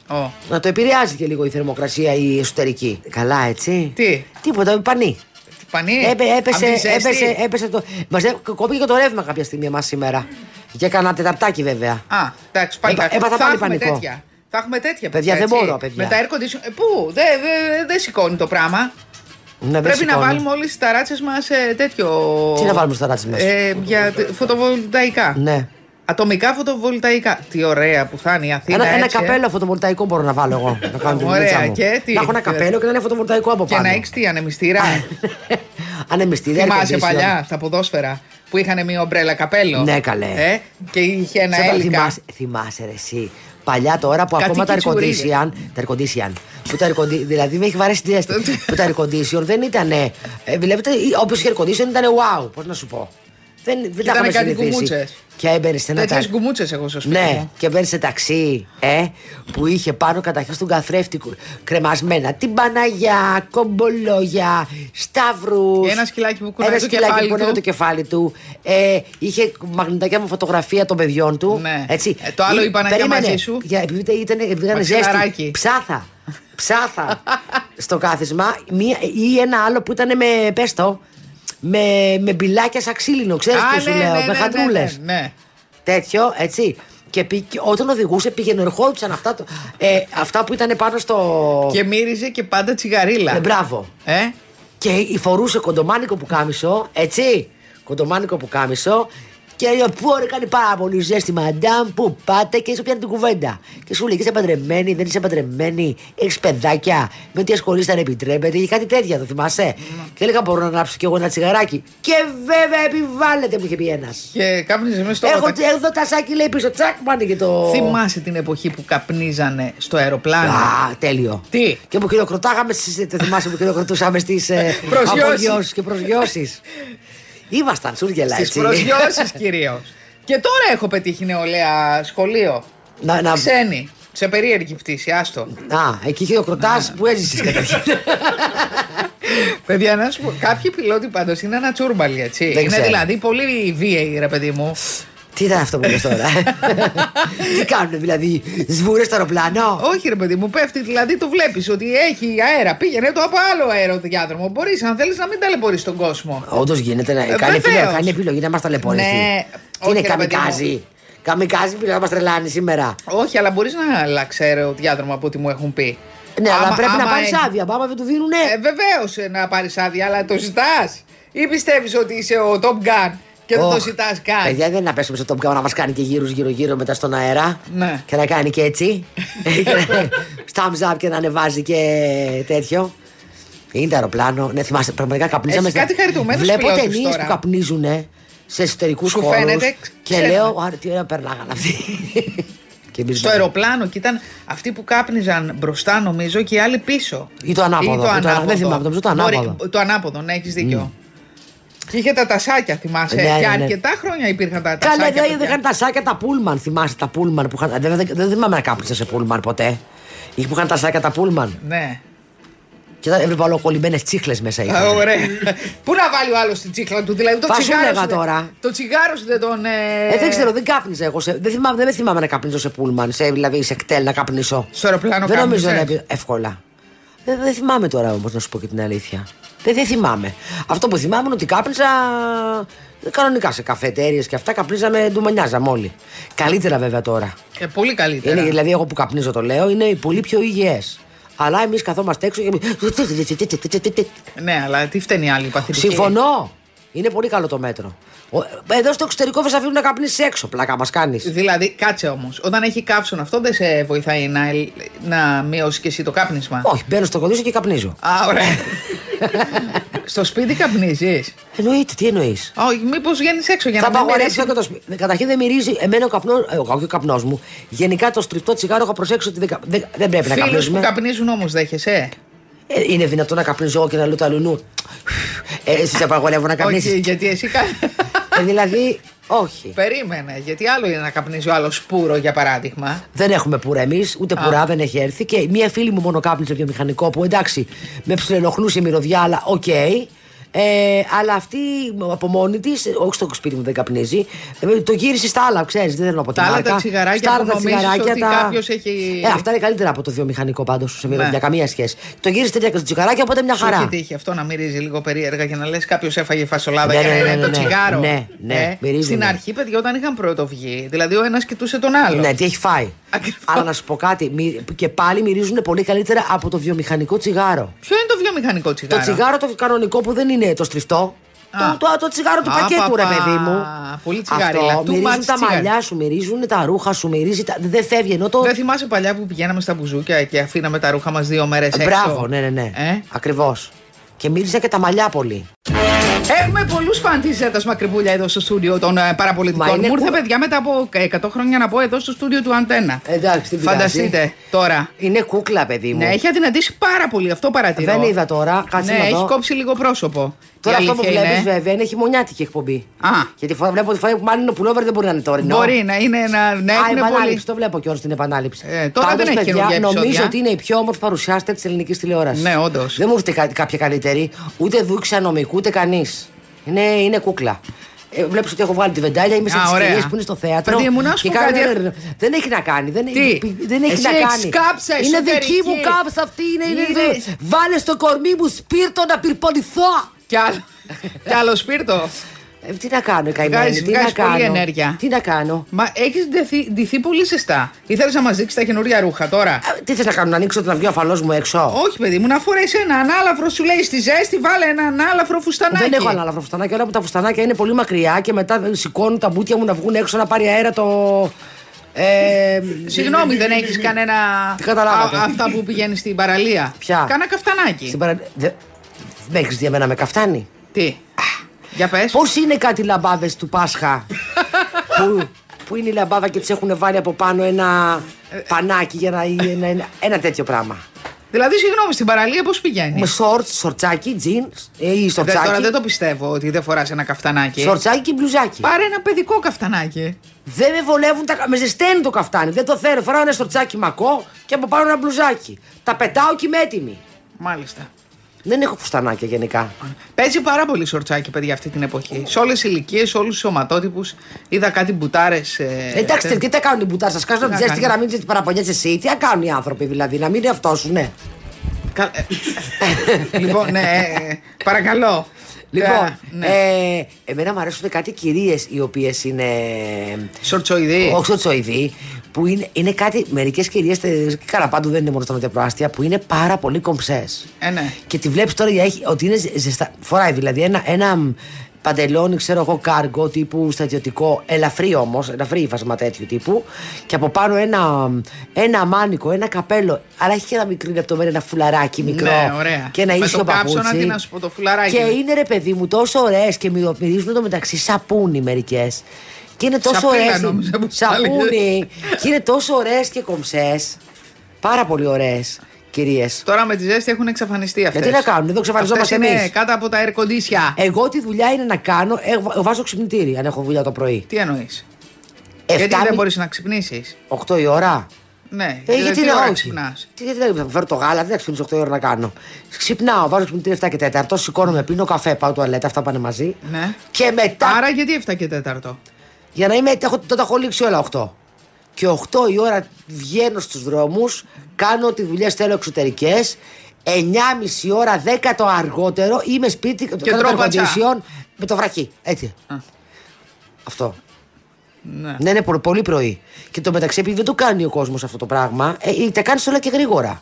Ω. Να το επηρεάζει και λίγο η θερμοκρασία η εσωτερική. Καλά, έτσι. Τι; Τίποτα, πανί. Τι Πανί; Έπε, έπεσε, Απ' τη ζέστη; έπεσε, έπεσε το. Μας έ- κόπηκε και το ρεύμα κάποια στιγμή εμάς σήμερα. Για κανένα τεταρτάκι βέβαια. Α, εντάξει, πάλι Έπα- καλά. έπαθα θα πάλι έχουμε πανικό. τέτοια. Θα έχουμε τέτοια. Παιδιά, δεν έτσι. μπορώ, παιδιά. Με τα air condition. Ε, πού, δεν δε, δεν σηκώνει το πράγμα. Ναι, δεν Πρέπει να σηκώνει. βάλουμε όλες τις ταράτσες μας ε, τέτοιο. Τι να βάλουμε στα ράτσι μας; Ε, για τε- φωτοβολταϊκά. Ναι. Ατομικά φωτοβολταϊκά. Τι ωραία που θα είναι η Αθήνα. Ένα, ένα έτσι, ε. καπέλο φωτοβολταϊκό μπορώ να βάλω εγώ. Να κάνω την Ωραία, δουλίτσα μου. και τι; Να έχω ένα καπέλο και να είναι φωτοβολταϊκό από Και πάνω. να έχει τι, ανεμιστήρα. Ανεμιστήρια, air Θυμάσαι condition. παλιά στα ποδόσφαιρα που είχαν μία ομπρέλα καπέλο; Ναι, καλέ. Ε, και είχε ένα Ξέρετε, έλικα. θυμάσαι, θυμάσαι ρε εσύ. Παλιά τώρα που Κάτι ακόμα τα air κιτσουρίδες. condition. Τα air condition. Που τα air condition δηλαδή με έχει βαρέσει τη αίσθηση. που τα air condition δεν ήταν. Ε, βλέπετε, όποιο είχε air condition ήταν wow. Πώς να σου πω. Δεν, δεν τα Ήτανε είχαμε κάτι συνηθίσει. γκουμούτσες. Και έμπαινε σε ένα Τέτοιες ταξί. γκουμούτσε εγώ στο σπίτι. Ναι, μου. και μπαίνει σε ταξί, ε, που είχε πάνω καταρχήν στον καθρέφτη κου- κρεμασμένα την Παναγιά, κομπολόγια, σταύρους. Και ένα σκυλάκι που κουνάει το κεφάλι που κουνάει του. το κεφάλι του. Ε, είχε μαγνητάκια με φωτογραφία των παιδιών του. Ναι. Έτσι. Ε, το άλλο Ή- η Παναγιά περίμενε, μαζί σου. Για, επειδή ήταν, επειδή ήταν Μαξιλαράκι. ζέστη. Ψάθα. Ψάθα στο κάθισμα. Μία, ή ένα άλλο που ήταν με, πες το, με, με μπιλάκια σαν ξύλινο. Ξέρεις Α, τι σου ναι, λέω, ναι, με ναι, χατρούλες ναι, ναι. τέτοιο, έτσι. Και, πή- και όταν οδηγούσε πήγαινε, ερχόντουσαν αυτά, το- ε, αυτά που ήταν πάνω στο. Και μύριζε και πάντα τσιγαρίλα. Ε, μπράβο. Ε, Και φορούσε κοντομάνικο που κάμισο, έτσι. Κοντομάνικο που κάμισο. Και λέει, πού ωραία κάνει πάρα πολύ ζέστη, μαντάμ, πού πάτε και σου πιάνει την κουβέντα. Και σου λέει, είσαι παντρεμένη, δεν είσαι παντρεμένη, έχεις παιδάκια, με τι ασχολείσαι αν επιτρέπεται, ή κάτι τέτοια, το θυμάσαι. Και έλεγα, μπορώ να ανάψω κι εγώ ένα τσιγαράκι. Και βέβαια επιβάλλεται, μου είχε πει ένας. και κάπνιζε μέσα στο Έχω ταξί. εδώ τα σάκι, λέει πίσω, τσακ, πάνε και το. Θυμάσαι την εποχή που καπνίζανε στο αεροπλάνο; Α, τέλειο. Τι; Και που χειροκροτάγαμε στις, το θυμάσαι που χειροκροτούσαμε στις ε, Προσγειώσεις. απογειώσεις και προσγειώσεις. Ήμασταν σούργελα, Στις έτσι. προσγειώσεις κυρίως. Και τώρα έχω πετύχει νεολαία σχολείο. Να, να, Ξένη. Σε περίεργη πτήση, άστο. Α, εκεί χειροκροτά που έζησε καταρχήν. Παιδιά, να σου πω, κάποιοι πιλότοι πάντως είναι ένα τσούρμπαλι, έτσι. Δεν είναι ξέρω. δηλαδή πολύ βίαιοι, ρε παιδί μου. Τι ήταν αυτό που λες τώρα; ε; Τι κάνουν δηλαδή, σβούρες στο αεροπλάνο; Όχι, ρε παιδί μου, πέφτει. Δηλαδή το βλέπεις ότι έχει αέρα. Πήγαινε το από άλλο αεροδιάδρομο. Μπορείς, αν θέλεις, να μην ταλαιπωρείς τον κόσμο. Όντως γίνεται να Ε, κάνει, βεβαίως. επιλογή, κάνει επιλογή να μας ταλαιπωρήσει. Ναι, Τι είναι όχι, ρε παιδί μου. καμικάζι; Καμικάζι που να μας τρελάνει σήμερα. Όχι, αλλά μπορείς να αλλάξει αεροδιάδρομο από ό,τι μου έχουν πει. Ναι, αλλά Άμα- πρέπει να άμα πάρεις έχει- άδεια. Πάμε δεν του δίνουνε. Ε, Βεβαίως να πάρεις άδεια, αλλά το ζητάς. Ή πιστεύεις ότι είσαι ο Top Gun και δεν το Ωχ, ζητάς καν. Παιδιά, δεν είναι να πέσουμε στο Top Gun να μας κάνει και γύρου γύρω-γύρω μετά στον αέρα. Ναι. Και να κάνει και έτσι. Thumbs up και να ανεβάζει και τέτοιο. Είναι το αεροπλάνο. Ναι, θυμάστε, πραγματικά καπνίζαμε. Έχεις κάτι χαριτωμένους Βλέπω πιλότους ταινίες τώρα. που καπνίζουν σε εσωτερικούς Σου χώρους. φαίνεται Και ξένα. λέω, άρα τι ωραία περνάγαν αυτοί. Και εμείς Στο δεν- αεροπλάνο και ήταν αυτοί που κάπνιζαν μπροστά, νομίζω, και οι άλλοι πίσω. Ή το ανάποδο, ή το ανα- δεν θυμάμαι, νομίζω το ανάποδο. το ανάποδο, ναι, έχεις δίκιο. Και είχε τα τασάκια, θυμάσαι. Ναι, και ναι, ναι. αρκετά χρόνια υπήρχαν τα Καλά, τασάκια. δεν παιδιά. είχαν τα σάκια τα πούλμαν. Θυμάσαι τα πούλμαν που είχαν. Δεν, δεν, δεν θυμάμαι να κάπνισα σε πούλμαν ποτέ. Είχε που είχαν τα σάκια τα πούλμαν. Ναι. Και ήταν έβλεπα όλο κολλημένε τσίχλες μέσα. Α, είχαν. Ωραία. Πού να βάλει ο άλλος την τσίχλα του, δηλαδή το Θα σου τσιγάρο. έλεγα σου δεν- τώρα. Το τσιγάρο σου δεν τον. Ε... Ε, δεν ξέρω, δεν κάπνιζα εγώ. Σε, δεν, θυμάμαι, δεν με θυμάμαι να καπνίζω σε πούλμαν, σε, δηλαδή σε κτέλ να καπνίσω. Στο αεροπλάνο Δεν νομίζω να κάπνιζες; είναι εύκολα. Δεν, δεν θυμάμαι τώρα όμως να σου πω και την αλήθεια. Δεν, δεν θυμάμαι. Αυτό που θυμάμαι είναι ότι κάπνιζα Κανονικά σε καφετέρειε και αυτά καπνίζαμε, ντουμανιάζαμε όλοι. Καλύτερα βέβαια τώρα. Ε, πολύ καλύτερα. Είναι, δηλαδή, εγώ που καπνίζω το λέω, είναι πολύ πιο υγιές. Αλλά εμείς καθόμαστε έξω και. Ναι, αλλά τι φταίνει οι άλλοι παθητικοί. Συμφωνώ. Είναι πολύ καλό το μέτρο. Ο- Εδώ στο εξωτερικό δεν σε αφήνουν να καπνίσεις έξω. Πλάκα μας κάνεις. Δηλαδή, κάτσε όμως. Όταν έχει κάψουν αυτό, δεν σε βοηθάει να, ελ- να μειώσεις και εσύ το κάπνισμα; Όχι, μπαίνω στο κοντήσιο και καπνίζω. Α, ωραία. Στο σπίτι καπνίζεις; Εννοείται, τι εννοείς; Όχι, μήπως βγαίνεις έξω για Θα να μην απαγορεύσω μοιράσει. και το σπίτι. Καταρχήν δεν μυρίζει. Εμένα ο καπνός. Ε, ο- όχι ο καπνός μου. Γενικά το στριφτό τσιγάρο έχω προσέξει ότι δεν, κα- δεν, δεν πρέπει να Φίλους που καπνίζουμε. καπνίζουν όμως δέχεσαι; Ε, είναι δυνατόν να καπνίζω εγώ και να λέω το αλλουνού. Ε, Εσείς απαγορεύω να Όχι, καπνίσει. γιατί εσύ. κα- ε, δηλαδή, όχι. Περίμενε, γιατί άλλο είναι να καπνίζει ο άλλος πούρο για παράδειγμα. Δεν έχουμε πουρά εμείς, ούτε πουρά δεν έχει έρθει. Και μία φίλη μου μόνο κάπνιζε βιομηχανικό που εντάξει, με ψιλενοχλούσε η μυρωδιά, αλλά οκ. Ε, αλλά αυτή από μόνη της, όχι στο σπίτι μου δεν καπνίζει, ε, το γύρισε στα άλλα, ξέρεις, δεν θέλω να πω τη Τα άλλα μάρκα. τα τσιγαράκια Στα άλλα που τα νομίζεις τσιγαράκια, ότι τα- κάποιος έχει- Ε, αυτά είναι καλύτερα από το βιομηχανικό πάντως σε μυρωδιά, Ναι. καμία σχέση. Το γύρισε τέτοια τσιγαράκια, οπότε μια Σου χαρά. έχει τύχει αυτό να μυρίζει λίγο περίεργα και να λες κάποιος έφαγε φασολάδα Ναι, και ναι, να ναι, είναι ναι, το ναι. τσιγάρο. Ναι, ναι, Ε, μυρίζουν, Στην ναι. αρχή, παιδιά, όταν είχαν πρώτο βγει, δηλαδή ο ένας κοιτούσε τον άλλο. Ναι, τι έχει φάει. Ακριβώς. Αλλά να σου πω κάτι, μυ- και πάλι μυρίζουν πολύ καλύτερα από το βιομηχανικό τσιγάρο. Ποιο είναι το βιομηχανικό Το τσιγάρο; τσιγάρο το κανονικό που δεν είναι το στριφτό; Α. Το, το, το τσιγάρο του Α, πακέτου, ρε πα, πα. παιδί μου. Πολύ τσιγαρίλα. Αυτό Too μυρίζουν much τα τσιγάρο. μαλλιά σου, μυρίζουν τα ρούχα σου, μυρίζει. Τα... Δεν φεύγει ενώ το. Δεν θυμάσαι παλιά που πηγαίναμε στα μπουζούκια και αφήναμε τα ρούχα μας δύο μέρες έξω. Μπράβο, ναι, ναι, ναι. Ε; Ακριβώς. Και μύριζα και τα μαλλιά πολύ. Έχουμε πολλούς φαν της Ζέτας Μακρυπούλια εδώ στο στούντιο των ε, Μα παραπολιτικών. είναι Μου ήρθε, κου- παιδιά, μετά από 100 χρόνια να πω εδώ στο στούντιο του Αντένα. Εντάξει, τι πειράζει. Φανταστείτε τώρα. Είναι κούκλα, παιδί μου. Ναι, έχει αδυνατήσει πάρα πολύ. Αυτό παρατηρώ. Δεν είδα τώρα. Κάτσε ναι, να έχει δω. κόψει λίγο πρόσωπο. Τώρα Η αυτό που αλήθεια βλέπεις, είναι. βέβαια, είναι χειμωνιάτικη εκπομπή. Α. Γιατί φορά, βλέπω ότι φοράει μάλλον ο πουλόβερ δεν μπορεί να είναι τωρινό. Μπορεί να είναι να, να Α, έχουν επανάληψη, πολύ. το βλέπω κιόλα στην επανάληψη. Ε, τώρα Πάντως, δεν έχει παιδιά, καινούργια Νομίζω επεισόδια. ότι είναι η πιο όμορφη παρουσιάστρια της ελληνικής τηλεόρασης. Ναι, όντως. Δεν μου έρχεται κα- κάποια καλύτερη, ούτε δούξα νομικού, ούτε κανείς. Είναι, είναι κούκλα. Ε, Βλέπεις ότι έχω βγάλει τη βεντάλια, είμαι σε Α, τις ωραία. κυρίες που είναι στο θέατρο. Παιδί μου, να σου και πω κάνω- κάτι. Δεν έχει να κάνει. Δεν, Τι; δεν έχει Εσύ να έχεις κάνει. κάψα είναι εσωτερική. δική μου κάψα αυτή. Είναι, είναι, είναι- Είδες. Βάλε στο κορμί μου σπίρτο να πυρποληθώ. Κι άλλο, κι άλλο σπίρτο. Ε, τι να κάνω, καημένη, Βγάζεις- τι να βγάζεις πολύ κάνω; ενέργεια. Τι να κάνω; Μα έχεις ντυθεί πολύ ζεστά. Ήθελες να μας δείξεις τα καινούργια ρούχα τώρα; Α, Τι θες να κάνω, να ανοίξω το να βγει ο αφαλός μου έξω; Όχι, παιδί μου, να φορέσει ένα ανάλαφρο, σου λέει στη ζέστη, βάλε ένα ανάλαφρο φουστανάκι. Δεν έχω ανάλαφρο φουστανάκια. Όλα που τα φουστανάκια είναι πολύ μακριά και μετά σηκώνουν τα μπουτια μου να βγουν έξω να πάρει αέρα το. Ε, Συγγνώμη, δεν έχεις κανένα. Τι καταλάβατε; Α, αυτά που πηγαίνεις στην παραλία. Ποια; Κάνα καφτανάκι. στην παρα... Δε... Με έχεις δει εμένα με καφτάνι; Τι; Για πες. Πώς είναι κάτι λαμπάδες του Πάσχα; Που, που είναι η λαμπάδα και τις έχουν βάλει από πάνω ένα πανάκι για να είναι ένα, ένα τέτοιο πράγμα. Δηλαδή, συγγνώμη, στην παραλία πώς πηγαίνει; Με σορτ, σορτσάκι, τζιν ή Δε- Τώρα σορτσάκι. δεν το πιστεύω ότι δεν φοράς ένα καφτανάκι. Σορτσάκι και μπλουζάκι. Πάρε ένα παιδικό καφτανάκι. Δεν με βολεύουν τα. Με ζεσταίνει το καφτάνι. Δεν το θέλω. Φοράω ένα σορτσάκι μακό και από πάνω ένα μπλουζάκι. Τα πετάω και είμαι έτοιμη. Μάλιστα. Δεν έχω φουστανάκια γενικά. Παίζει πάρα πολύ σορτσάκι, παιδιά, αυτή την εποχή. Σε όλες τις ηλικίες, σε όλους τους σωματότυπους. Είδα κάτι μπουτάρες. Ε, Εντάξει, τε- τι τα κάνουν οι μπουτάρ σας. Κάνουν να τη ζέστη κάνει. για να μην τι παραπονιέσαι εσύ. Τι να κάνουν οι άνθρωποι δηλαδή, να μην είναι αυτό σου, ναι. Κα- ε, λοιπόν, ναι, ε, παρακαλώ. Λοιπόν, Ε, ναι. ε, εμένα μου αρέσουν κάτι κυρίες οι οποίες είναι. Σορτσοειδή. Όχι σοτσοειδή, που είναι, είναι κάτι. Μερικές κυρίες, καλά πάντου δεν είναι μόνο στα νοτιοπροάστια, που είναι πάρα πολύ κομψές. Ε, ναι. Και τη βλέπεις τώρα για έχει, ότι είναι ζε- ζεστά. Φοράει δηλαδή ένα, ένα μ, παντελόνι, ξέρω εγώ, κάργο τύπου στρατιωτικό, ελαφρύ όμως, ελαφρύ ύφασμα τέτοιου τύπου. Και από πάνω ένα, ένα μάνικο, ένα καπέλο. Αλλά έχει και ένα μικρή λεπτομέρεια, ένα φουλαράκι μικρό. Ναι, ωραία. Και ένα Με ίσιο το κάψωνα, παπούτσι. τι να σου πω, το φουλαράκι. Και είναι ρε παιδί μου τόσο ωραίες και μυρο- μυρίζουν το μεταξύ σαπούνι μερικές. Και είναι τόσο Σαπίλα ωραίε. νόμιζα που Σαπούνι. και είναι τόσο ωραίες και κομψές. Πάρα πολύ ωραίες κυρίες. Τώρα με τη ζέστη έχουν εξαφανιστεί αυτές. Γιατί να κάνουν, εδώ εξαφανιζόμαστε είναι εμείς. κάτω από τα air condition. Εγώ τη δουλειά είναι να κάνω. ε, βα- βάζω ξυπνητήρι αν έχω δουλειά το πρωί. Τι εννοείς; Εφτά Γιατί δεν μι- μπορείς να ξυπνήσεις; 8 η ώρα. Ναι, Ε, γιατί τι να ώρα όχι; ξυπνάς; Τι, γιατί δεν θα φέρω το γάλα, δεν θα ξυπνήσω 8 η ώρα να κάνω. Ξυπνάω, βάζω ξυπνητήρι 7 και 4, σηκώνομαι, πίνω καφέ, πάω τουαλέτα, αυτά πάνε μαζί. Ναι. Και μετά. Άρα γιατί 7 και 4. Για να είμαι, έχω, τότε έχω λήξει όλα 8. Και 8 η ώρα βγαίνω στους δρόμους, κάνω ό,τι δουλειές θέλω εξωτερικές, 9,5 ώρα, 10 το αργότερο είμαι σπίτι Και κάτω τρώω το πατσά. condition με το βρακί. Έτσι. Α. Αυτό. Ναι. Ναι, ναι, προ- πολύ πρωί. Και το μεταξύ, επειδή δεν το κάνει ο κόσμος αυτό το πράγμα, ε, τα κάνεις όλα και γρήγορα.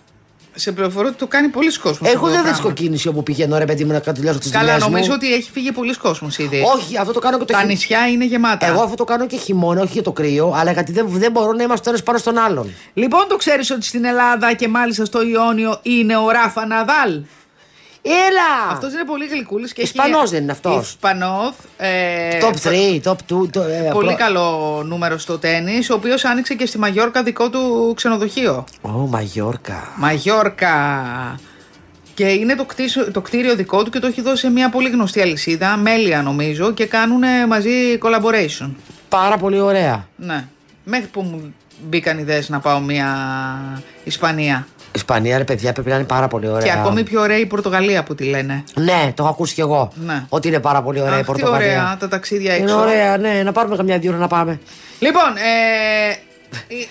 Σε πληροφορώ ότι το κάνει πολλοί κόσμος. Εγώ δεν βρίσκω κίνηση όπου πηγαίνω, ρε παιδί μου, να κατηλιώσω τις δουλειές. Καλά, νομίζω ότι έχει φύγει πολλοί κόσμος ήδη. Όχι, αυτό το κάνω και το Τα χει- νησιά είναι γεμάτα. Εγώ αυτό το κάνω και χειμώνα, όχι για το κρύο, αλλά γιατί δεν, δεν μπορώ να είμαστε ένας πάνω στον άλλον. Λοιπόν, το ξέρεις ότι στην Ελλάδα και μάλιστα στο Ιόνιο είναι ο Ράφα Ναδάλ. Έλα! Αυτός είναι πολύ γλυκούλης και Ισπανός έχει... δεν είναι αυτός; Ισπανός. Ε, Top 3, top 2. Το, ε, Πολύ απλό- καλό νούμερο στο τέννη, ο οποίος άνοιξε και στη Μαγιόρκα δικό του ξενοδοχείο. Ω, Μαγιόρκα. Μαγιόρκα. Και είναι το, κτίσιο- το κτίριο δικό του και το έχει δώσει σε μια πολύ γνωστή αλυσίδα, Μέλια νομίζω, και κάνουν μαζί collaboration. Πάρα πολύ ωραία. Ναι. Μέχρι που μου μπήκαν ιδέες να πάω μια Ισπανία. Ισπανία, ρε παιδιά, πρέπει να είναι πάρα πολύ ωραία. Και ακόμη πιο ωραία η Πορτογαλία που τη λένε. Ναι, το έχω ακούσει κι εγώ. Ναι. Ότι είναι πάρα πολύ ωραία η Αχ, τι Πορτογαλία. ωραία τα ταξίδια Είναι έξω. ωραία, ναι, να πάρουμε καμιά δύο ώρα να πάμε. Λοιπόν, ε, η-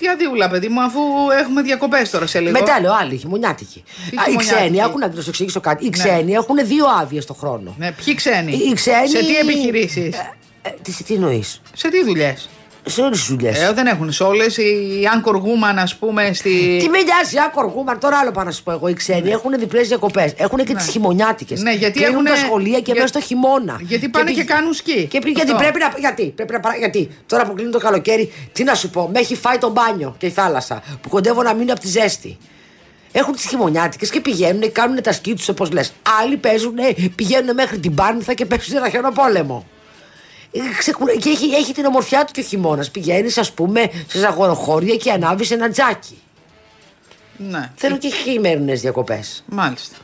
τι αδίουλα, παιδί μου, αφού έχουμε διακοπές τώρα σε λίγο. Μετά λέω άλλη, χειμωνιάτικη. Τι Α, Οι χειμωνιάτικη; ξένοι, άκου να σου εξηγήσω κάτι. Οι Ναι. ξένοι έχουν δύο άδειες το χρόνο. Ναι, ποιοι ξένοι; Οι ξένοι. Σε τι επιχειρήσεις; Ε, τι, τι εννοείς; Σε τι δουλειές; Σε όλες τις δουλειές. Ε, δεν έχουν σε όλες. Η Anchor Woman, ας πούμε, στη. Τι με νοιάζει, άκοργούμαν, τώρα άλλο πάω να σου πω εγώ. Οι ξένοι έχουν διπλές διακοπές. Έχουν και Ναι. τις χειμωνιάτικες. Ναι, γιατί Κλείνουν έχουνε- τα σχολεία και για- μέσα στο χειμώνα. γιατί πάνε και πηγ- κάνουν σκι. Και πη- γιατί Αυτό. πρέπει να. Γιατί, πρέπει να, παρα- γιατί τώρα που κλείνει το καλοκαίρι, τι να σου πω, με έχει φάει το μπάνιο και η θάλασσα που κοντεύω να μείνω από τη ζέστη. Έχουν τις χειμωνιάτικες και πηγαίνουν, κάνουν τα σκι τους όπως λες. Άλλοι παίζουν, πηγαίνουν μέχρι την Πάνθα και παίζουν ένα χιονοπόλεμο. Ε, ξεκουρα- Και έχει, έχει την ομορφιά του και ο χειμώνας. Πηγαίνεις, ας πούμε, σε ζαγοροχώρια και ανάβεις ένα τζάκι. Ναι, Θέλω και χειμερινέ διακοπές. μάλιστα.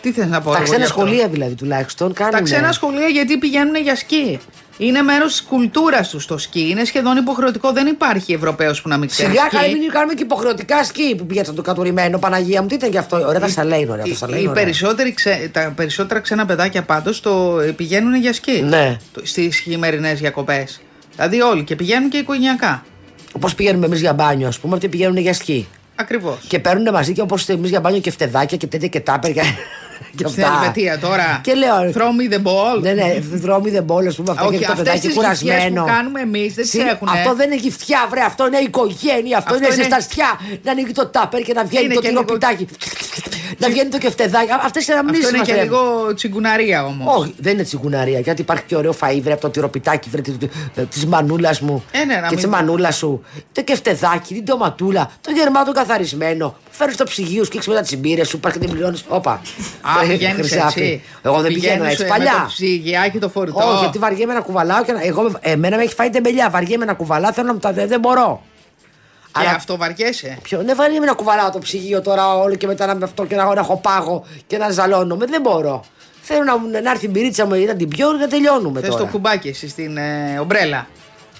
Τι θες να πω, Τα εγώ ξένα γι' αυτό; σχολεία δηλαδή τουλάχιστον κάνουν. Τα ξένα σχολεία γιατί πηγαίνουν για σκι. Είναι μέρος της κουλτούρας τους το σκι. Είναι σχεδόν υποχρεωτικό. Δεν υπάρχει Ευρωπαίος που να μην ξέρει. Σιγά σκι. καλή μην κάνουμε και υποχρεωτικά σκι που πηγαίνετε το κατουρημένο Παναγία μου. Τι ήταν γι' αυτό. Ωραία, τα σαλέ είναι ωραία. Οι- Τα σαλέ οι είναι ωραία. περισσότεροι ξε- τα περισσότερα ξένα παιδάκια πάντως το ε, πηγαίνουν για σκι. Ναι. Στις χειμερινές διακοπές. Δηλαδή όλοι και πηγαίνουν και οικογενειακά. Όπως πηγαίνουμε εμείς για μπάνιο, ας πούμε, αυτοί πηγαίνουν για σκι. Ακριβώς. Και παίρνουν μαζί και όπως εμείς για μπάνιο και φτεδάκια και τέτοια και τάπερ και, και Στην Ελβετία τώρα. Και λέω. Throw me the ball. Ναι, ναι, δρόμοι δεν μπόλε, ας πούμε, αυτό Όχι, και το αυτές παιδάκι τις γυφτιές κουρασμένο. που κάνουμε εμείς δεν τις Συ- έχουνε. Αυτό δεν είναι γυφτιά, βρε, αυτό είναι οικογένεια, αυτό, Αυτό είναι είναι- ζεστασιά. Να ανοίγει το τάπερ και να βγαίνει Είναι το και λίγο- τυροπιτάκι. να βγαίνει το κεφτεδάκι. Αυτές είναι Αυτό αμνήσεις είναι μας, και ρε. λίγο τσιγκουναρία όμως. Όχι, δεν είναι τσιγκουναρία. Γιατί υπάρχει και ωραίο φαΐ, βρε από το τυροπιτάκι, βρε τη μανούλας μου. Ε, ναι, να και μην- της μανούλας σου. Το κεφτεδάκι, την τοματούλα, το γερμάτο καθαρισμένο. Που φέρνεις στο ψυγείο σου και έχεις μετά τις μπύρε σου, πα και την πληρώνεις. Όπα. Α, Ε, πηγαίνεις Χρυσάφι. έτσι. Εγώ δεν πηγαίνω Πηγαίνεις, έτσι. ε, Παλιά. Με το ψυγιάκι το φορητό. Όχι, γιατί βαριέμαι να κουβαλάω και να. Εγώ, με- εμένα με έχει φάει τεμπελιά. Βαριέμαι να κουβαλάω, θέλω να μου τα. Δεν, δεν μπορώ. Και Αλλά- αυτό βαριέσαι; Ποιο, δεν βαριέμαι να κουβαλάω το ψυγείο τώρα όλο και μετά να με αυτό και να, να έχω πάγο και να ζαλώνομαι. Δεν μπορώ. Θέλω να, μου- να έρθει η μπυρίτσα μου ή να την πιω ή να τελειώνουμε Θες τώρα. το κουμπάκι εσύ στην ε, ομπρέλα.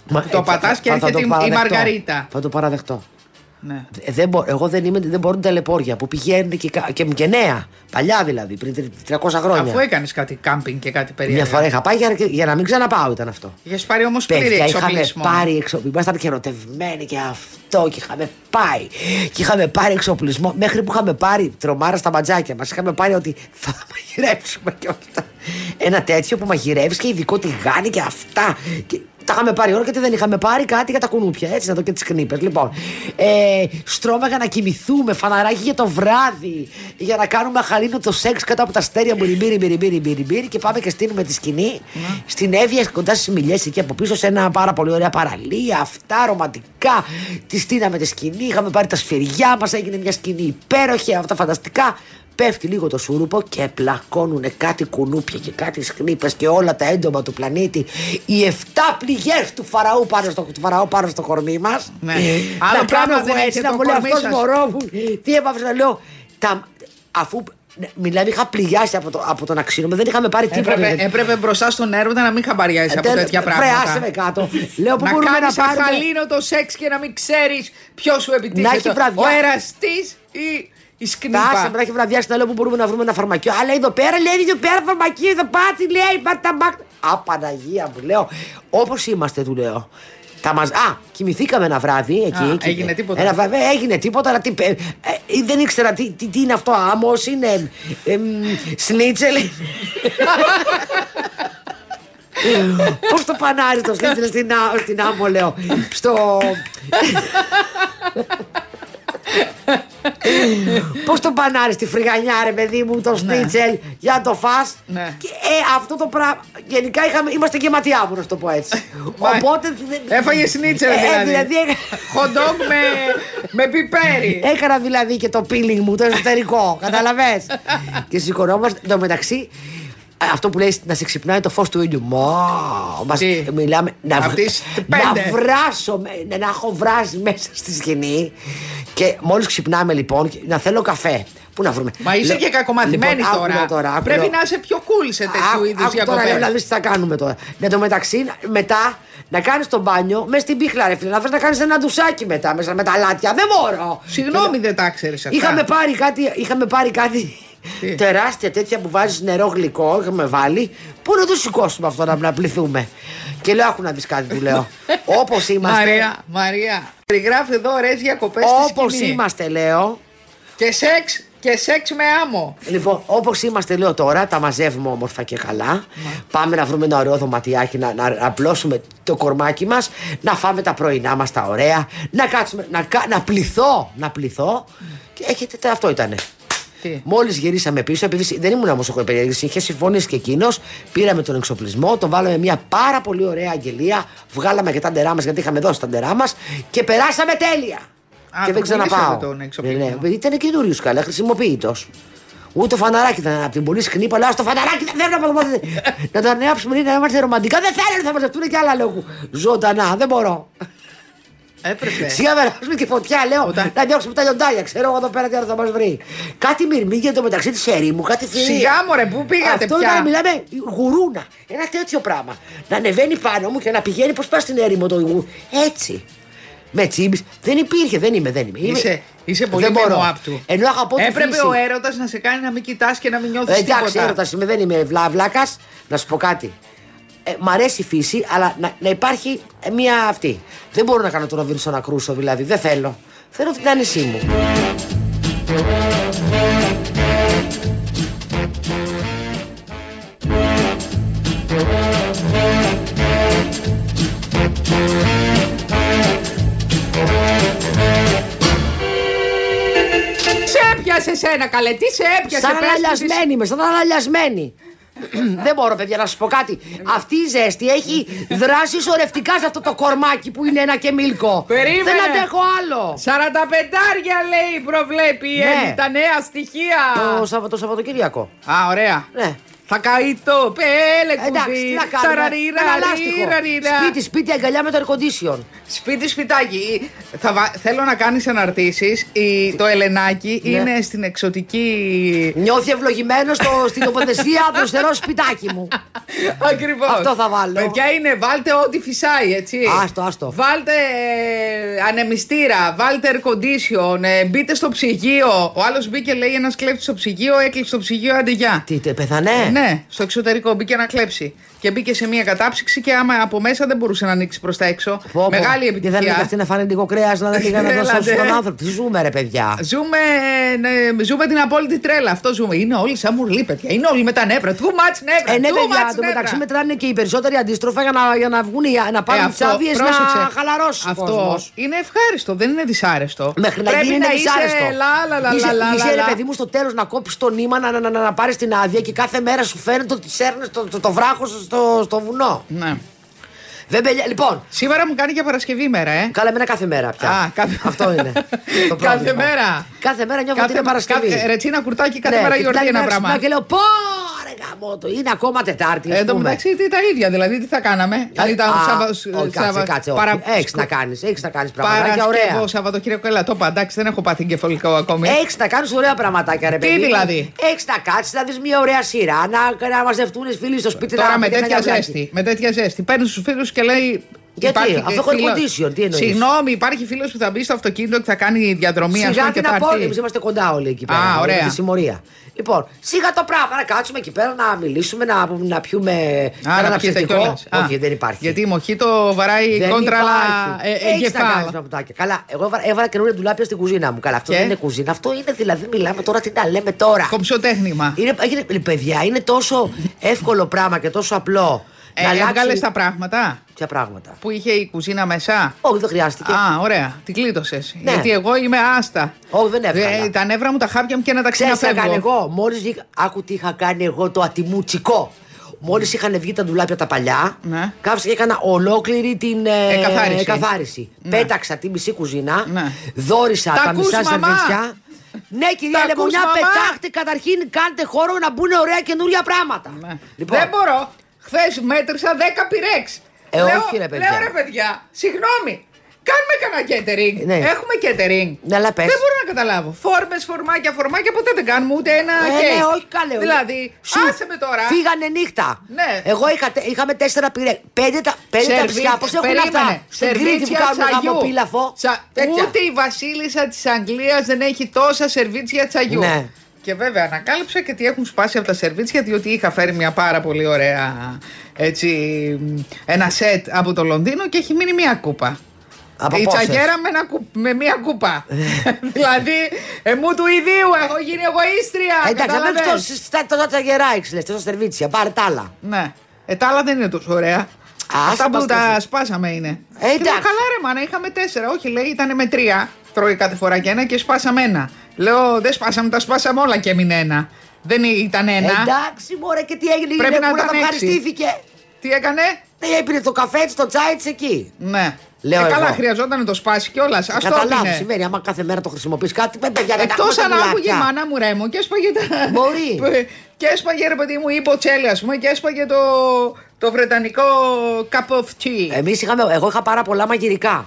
Μα, το έτσι, πατάς θα- και θα- θα έρχεται το η- η παραδεχτώ. Μαργαρίτα. Θα το παραδεχτώ. Ναι. Ε, δεν μπο- εγώ δεν, είμαι, δεν μπορούν τα λεπόρια που πηγαίνουν και, κα- και, και νέα. Παλιά δηλαδή, πριν τρι- 300 χρόνια. Αφού έκανες κάτι κάμπινγκ και κάτι περίεργο. Μια φορά είχα πάει για, για να μην ξαναπάω ήταν αυτό. Είχες πάρει όμως πλήρη Παιδιά, είχαμε εξοπλισμό. πάρει εξοπλισμό. Ήμασταν και ερωτευμένοι και αυτό και είχαμε πάει. Και είχαμε πάρει εξοπλισμό. Μέχρι που είχαμε πάρει τρομάρα στα μπατζάκια μας. Είχαμε πάρει ότι θα μαγειρέψουμε και όλα. Ένα τέτοιο που μαγειρεύεις και ειδικό τηγάνι και αυτά. Και τα είχαμε πάρει όλα γιατί δεν είχαμε πάρει κάτι για τα κουνούπια. Έτσι να δω και τις κνήπε. Λοιπόν, ε, στρώμαγα να κοιμηθούμε, φαναράκι για το βράδυ. Για να κάνουμε αχαλήνο το σεξ κάτω από τα αστέρια μπυριμπύρι, μπυριμπύρι, μπυριμπύρι. Και πάμε και στείλουμε τη σκηνή στην Εύβοια κοντά στις Μιλιές εκεί από πίσω σε ένα πάρα πολύ ωραία παραλία. Αυτά ρομαντικά. Τη στείναμε τη σκηνή, είχαμε πάρει τα σφυριά μας, έγινε μια σκηνή υπέροχη, αυτά φανταστικά. Πέφτει λίγο το σούρουπο και πλακώνουν κάτι κουνούπια και κάτι σκνήπες και όλα τα έντομα του πλανήτη. Οι 7 πληγές του φαραώ πάνω στο, του φαραώ πάνω στο κορμί μας. Ναι. Να Άλλο κάνω πράγμα εγώ δεν έτσι έχει να το μου λέει κορμί αυτός σας. μωρό μου. Τι έπαψε να λέω; Τα, αφού ναι, μιλάμε είχα πληγιάσει από, το, από τον αξίνο δεν είχαμε πάρει τίποτα. Έπρεπε, γιατί- έπρεπε μπροστά στον έρωτα να μην χαμπαριάζει από Ε, τέτοια βρε, πράγματα. άσε με κάτω. Λέω που να μπορούμε να κάνεις πάρουμε. αχαλήνο το σεξ και να μην ξέρεις ποιος σου επιτίθεται. Να έχει βραδιά. Ο εραστής ή η σκνήπα. Κάσε με να έχει βραδιάσει να λέω που μπορούμε να βρούμε ένα φαρμακείο. Αλλά εδώ πέρα λέει εδώ πέρα φαρμακείο, εδώ πάτη λέει, πάτα μπακ. Α, Παναγία μου λέω. Όπως είμαστε, του λέω. Τα μας... Α, κοιμηθήκαμε ένα βράδυ εκεί. Α, και- έγινε τίποτα. Ένα βράδυ, ε, έγινε τίποτα, αλλά τι, ε, ε, δεν ήξερα τι, τι, τι είναι αυτό. Άμμος είναι. Ε, σνίτσελ. Πώς το πανάρι το σνίτσελ στην, Ά- στην άμμο, λέω. Στο. Πώς το πανάρι στη φρυγανιά, ρε παιδί μου, το σνίτσελ για να το φας Ναι. Και, ε, αυτό το πράγμα. Γενικά είχαμε, είμαστε και ματιάβου, να σου το πω έτσι. Μα- Οπότε. δεν- Έφαγε σνίτσελ Ε, δηλαδή. δηλαδή έκα- Χοντόγκ με, με πιπέρι. Έκανα δηλαδή και το peeling μου, το εσωτερικό. Καταλαβες και σηκωνόμαστε. Εν τω μεταξύ, ε, αυτό που λέει να σε ξυπνάει το φως του ήλιου. Μα, μας Τι; μιλάμε. Να, Απ' βρ- τις να πέντε. βράσω, με- να έχω βράσει μέσα στη σκηνή. Και μόλις ξυπνάμε λοιπόν, και να θέλω καφέ. Πού να βρούμε; Μα είσαι Λέω- και κακομαθημένη Λοιπόν, άκου τώρα. λέω άκου Πρέπει λέω. να είσαι πιο cool σε τέτοιου Άκου- είδους άκου τώρα, λέω, να δεις τι θα κάνουμε τώρα. Εν τω μεταξύ, να- μετά να κάνεις το μπάνιο μέσα στην πίχλα, ρε φίλε. Να θες να κάνεις ένα ντουσάκι μετά μέσα με τα λάτια. Δεν μπορώ. Συγγνώμη, δεν τα ξέρεις αυτά. Είχαμε πάρει κάτι, είχαμε πάρει κάτι Τι; τεράστια τέτοια που βάζεις νερό γλυκό. Είχαμε βάλει. Πού να το σηκώσουμε αυτό να, να πληθούμε; Και λέω, άκου να δεις κάτι που λέω. Όπως είμαστε. Μαρία, Μαρία. Περιγράφει εδώ ωραίες διακοπές Όπως είμαστε, λέω. Και σεξ, και σεξ με άμμο. Λοιπόν, όπως είμαστε, λέω τώρα, τα μαζεύουμε όμορφα και καλά. Πάμε να βρούμε ένα ωραίο δωματιάκι, να, να, να απλώσουμε το κορμάκι μας, να φάμε τα πρωινά μας τα ωραία, να κάτσουμε, να, κα- να πληθώ, να πληθώ. Και έχετε, τε- αυτό ήτανε. Τι; Μόλις γυρίσαμε πίσω, επειδή δεν ήμουν όμως ο παιδί, είχε συμφωνήσει και εκείνος, πήραμε τον εξοπλισμό, τον βάλαμε μια πάρα πολύ ωραία αγγελία, βγάλαμε και τα ντερά μας γιατί είχαμε δώσει τα ντερά μας και περάσαμε τέλεια. Α, και το δεν ξαναπάω. πουλήσατε τον εξοπλισμό. Ναι, ναι, επειδή ήταν καινούριο καλά, χρησιμοποιητός. Ούτε το φαναράκι ήταν από την πολύ σκηνή, αλλά στο φαναράκι δεν θέλω να το Να το ανέαψουμε να είμαστε ρομαντικά. Δεν θέλω να μαζευτούν και άλλα λόγου. Ζωντανά, δεν μπορώ. Έπρεπε. Σιγά να περάσουμε και φωτιά, λέω. Όταν- Να διώξουμε τα λιοντάρια. Ξέρω εγώ εδώ πέρα τι άλλο θα μας βρει. Κάτι μυρμήγκια το μεταξύ της ερήμου, κάτι θηρία. Σιγά μωρέ, πού πήγατε Αυτό πια; ήταν, μιλάμε, γουρούνα. Ένα τέτοιο πράγμα. Να ανεβαίνει πάνω μου και να πηγαίνει πώ πας στην έρημο το γουρού. Έτσι. Με τσίμπης. Δεν υπήρχε, δεν είμαι, δεν είμαι. Είμαι- Είσαι, είσαι πολύ δεν μπορώ. μενό του. Ενώ αγαπώ τη Έπρεπε φύση. ο έρωτας να σε κάνει να μην κοιτάς και να μην νιώθεις Ε, Εντάξει, τίποτα. έρωτας είμαι, δεν είμαι βλάκα. Να σου πω κάτι. Ε, μ' αρέσει η φύση, αλλά να, να υπάρχει ε, μία αυτή. Δεν μπορώ να κάνω τον Ροβίνσον να κρούσω, δηλαδή. Δεν θέλω. Θέλω την άνεσή μου. Σε έπιασε σένα, καλέ, τι σε έπιασε, Σαν πες μου, τι σε- αναλιασμένη είμαι, σαν αναλιασμένη. Δεν μπορώ, παιδιά, να σας πω κάτι. Αυτή η ζέστη έχει δράσει σωρευτικά σε αυτό το κορμάκι που είναι ένα και μίλκο. Περίμενε. Δεν αντέχω άλλο. 45 λέει προβλέπει η Ναι. Έλλη, τα νέα στοιχεία. Το, Σαββα- το Σαββατοκύριακο. Α, ωραία. Ναι. Θα καεί το πέλε Εντάξει, τι να κάνουμε; Ένα λάστιχο. Σπίτι, σπίτι, αγκαλιά με το air condition. Σπίτι, σπιτάκι. Θα βα- Θέλω να κάνεις αναρτήσεις. Το Ελενάκι Ναι. είναι στην εξωτική. Νιώθει ευλογημένο στο, στην τοποθεσία δροσερό σπιτάκι μου. Ακριβώς. Αυτό θα βάλω. Παιδιά είναι, βάλτε ό,τι φυσάει, έτσι. Άστο, άστο. Βάλτε ε, ανεμιστήρα, βάλτε air condition, ε, μπείτε στο ψυγείο. Ο άλλος μπήκε, λέει, ένας κλέφτης στο ψυγείο, έκλεισε το ψυγείο, άντε γεια. Τι, τε, πεθανέ. Ναι, στο εξωτερικό μπήκε να κλέψει. Και μπήκε σε μια κατάψυξη και άμα από μέσα δεν μπορούσε να ανοίξει προς τα έξω. Πω, πω. Μεγάλη Και θέλανε και επιτυχία. αυτοί να φάνε λίγο κρέας να δεν πήγαν να Έλατε. δώσουν τον άνθρωπο. Τι ζούμε, ρε παιδιά. Ζούμε, ναι, ζούμε την απόλυτη τρέλα. Αυτό ζούμε. Είναι όλοι σαν μουρλί, παιδιά. Είναι όλοι με τα νεύρα. Too much νεύρα. Ε, ναι, too παιδιά, much το μεταξύ νεύρα. μετράνε και οι περισσότεροι αντίστροφα για να, για να βγουν, οι- να Ε, πάρουν τι άδειες πρόσεξε. να χαλαρώσει ο Αυτό κόσμος. είναι ευχάριστο, δεν είναι δυσάρεστο. Μέχρι να Πρέπει γίνει είναι να δυσάρεστο. είσαι λα, λα, λα, Είσαι- λα, λα, είσαι, λα, ρε λα. παιδί μου στο τέλος να κόψεις το νήμα, να, να, να, να πάρεις την άδεια και κάθε μέρα σου φαίνεται ότι σέρνεις το, το, το βράχο στο, στο βουνό. Ναι. Δεν πελιά- Λοιπόν, Σήμερα μου κάνει για Παρασκευή μέρα, ε. Καλά, εμένα κάθε μέρα πια. Α, κάθε- Αυτό είναι. Το Κάθε πρόβλημα. μέρα. Κάθε μέρα νιώθω ότι είναι Παρασκευή. κάθε- Ρετσίνα κουρτάκι κάθε Ναι, μέρα και γιορτή την άλλη ένα μέρα πράγμα. ξυπνάω Και λέω πω ρε γαμώ το, είναι ακόμα Τετάρτη. ας Ε, Εν τω πούμε. μεταξύ τι τα ίδια, δηλαδή τι θα κάναμε. Αν ήταν Α, Σάββα- όχι, κάτσε, Σάββα- κάτσε, παρα- Έχεις να κάνεις, έχεις να κάνεις πραγματάκια Παρασκευό, ωραία. Σαββατοκύριακο, έλα, το είπα, εντάξει, δεν έχω πάθει εγκεφαλικό ακόμη. Έχεις να κάνεις ωραία πραγματάκια, ρε Τι παιδί. δηλαδή; Έχεις να κάτσεις να δεις μια ωραία σειρά, να, να μαζευτούν οι φίλοι στο σπίτι Τώρα να με πάνε τέτοια κανένα ζέστη, με τέτοια ζέστη. Παίρνεις τους φίλους και λέει Γιατί; Υπάρχει Αυτό έχω φίλος- condition, τι εννοείς; Συγγνώμη, υπάρχει φίλος που θα μπει στο αυτοκίνητο και θα κάνει διαδρομή ας Σιγά πούμε, και την θα απόλυτη. έρθει. Εμείς είμαστε κοντά όλοι εκεί πέρα. Α, όλοι ωραία. Στη συμμορία. Λοιπόν, σιγά το πράγμα να κάτσουμε εκεί πέρα να μιλήσουμε, να, να πιούμε. Άρα ένα να πιέτε ψευτικό. κιόλας. Α, Όχι, δεν υπάρχει. Γιατί η μοχήτο βαράει δεν κόντρα υπάρχει. ε, ε, Έχεις να κάνεις εγκεφάλ. παπουδάκια. Καλά, εγώ έβαλα, έβαλα καινούργια ντουλάπια στην κουζίνα μου. Καλά, αυτό Και; δεν είναι κουζίνα. Αυτό είναι δηλαδή, μιλάμε τώρα τι να λέμε τώρα. Κομψοτέχνημα. Είναι, είναι, παιδιά, είναι τόσο εύκολο πράγμα και τόσο απλό. Ε, να αλλάξει- έβγαλε τα πράγματα; Ποια πράγματα; που είχε η κουζίνα μέσα; Όχι, δεν χρειάστηκε. Α, ωραία. Την κλείτωσες. Ναι. Γιατί εγώ είμαι άστα. Όχι, δεν έβγαλα. Ε, τα νεύρα μου τα χάπια μου και να τα Ξέρεις τι ξαναφεύγω. έκανε εγώ; Μόλις βγήκα. Άκου τι είχα κάνει εγώ το ατιμούτσικο. Μόλις είχαν βγει τα ντουλάπια τα παλιά, Ναι. κάθισα και έκανα ολόκληρη την ε, Εκαθάριση. εκαθάριση. Ναι. Πέταξα τη μισή κουζίνα, Ναι. δόρισα Τα τα, ακούς, μισά μαμά; σερβίτσια. Ναι, κυρία Τα Λεμονιά, ακούς, μαμά; πετάχτε καταρχήν, κάντε χώρο να μπουν ωραία καινούρια πράγματα. Ναι. Λοιπόν, Δεν μπορώ. Χθες μέτρησα 10 πυρέξ. Ε, λέω, όχι, ρε, παιδιά. Λέω ρε παιδιά, συγγνώμη. Κάνουμε κανένα catering. Ναι. Έχουμε catering. Ναι, αλλά πες. Δεν μπορώ να καταλάβω. Φόρμες, φορμάκια, φορμάκια ποτέ δεν κάνουμε ούτε ένα Ε, κέικ. ναι, όχι καλέ. Δηλαδή, Σου άσε με τώρα. Φύγανε νύχτα. Ναι. Εγώ είχα, τε- είχαμε τέσσερα πυρέ. Πέντε τα, πέντε τα Σερβί- ψιά. Πώς έχουν περίμενε. αυτά. Στην Κρήτη που Σερβίτσια κάνουν τσαγιού. γαμοπίλαφο. Τσα- Τέτοια. Ούτε η βασίλισσα της Αγγλίας δεν έχει τόσα σερβίτσια τσαγιού. Ναι. Και βέβαια ανακάλυψα και τι έχουν σπάσει από τα σερβίτσια, διότι είχα φέρει μια πάρα πολύ ωραία έτσι, μ, ένα σετ από το Λονδίνο και έχει μείνει μια κούπα. Από η πόσες; τσαγέρα με, ένα κου- με μια κούπα. δηλαδή, εμού του ιδίου έχω γίνει εγωίστρια. Ε, Εντάξει, καταλαβες; αμέσω τόσο στα- τόσα τσαγερά έξιλε, τόσα σερβίτσια. Πάρε τα άλλα. Ναι. Ε, τα άλλα δεν είναι τόσο ωραία. Άσε Αυτά που μας τα τα- σπάσαμε είναι. Ε, Και λέω, εντάξει. καλά ρε μάνα, είχαμε τέσσερα. Όχι, λέει, ήταν με τρία. Τρώει κάθε φορά και ένα και σπάσαμε ένα. Λέω, δεν σπάσαμε, τα σπάσαμε όλα και έμεινε ένα. Δεν ή- ήταν ένα. Εντάξει, μωρέ και τι έγινε. Πρέπει η να Νεκούλα ήταν τα έξι. ευχαριστήθηκε. Τι έκανε; Δεν έπινε το καφέ της, το τσάι της εκεί. Ναι. Λέω ε, καλά, εγώ. χρειαζόταν να το σπάσει κιόλας. Α το Καταλάβει, έπινε. συμβαίνει. Άμα κάθε μέρα το χρησιμοποιείς κάτι, παι, παιδιά, δεν Εκτός έχουμε τα αν άκουγε η ντουλάπια. μάνα μου ρέμο και έσπαγε τα. Μπορεί. και έσπαγε ρε παιδί μου η μποτσέλη, ας πούμε, και έσπαγε το, το βρετανικό cup of tea. Εμείς είχαμε, εγώ είχα πάρα πολλά μαγειρικά.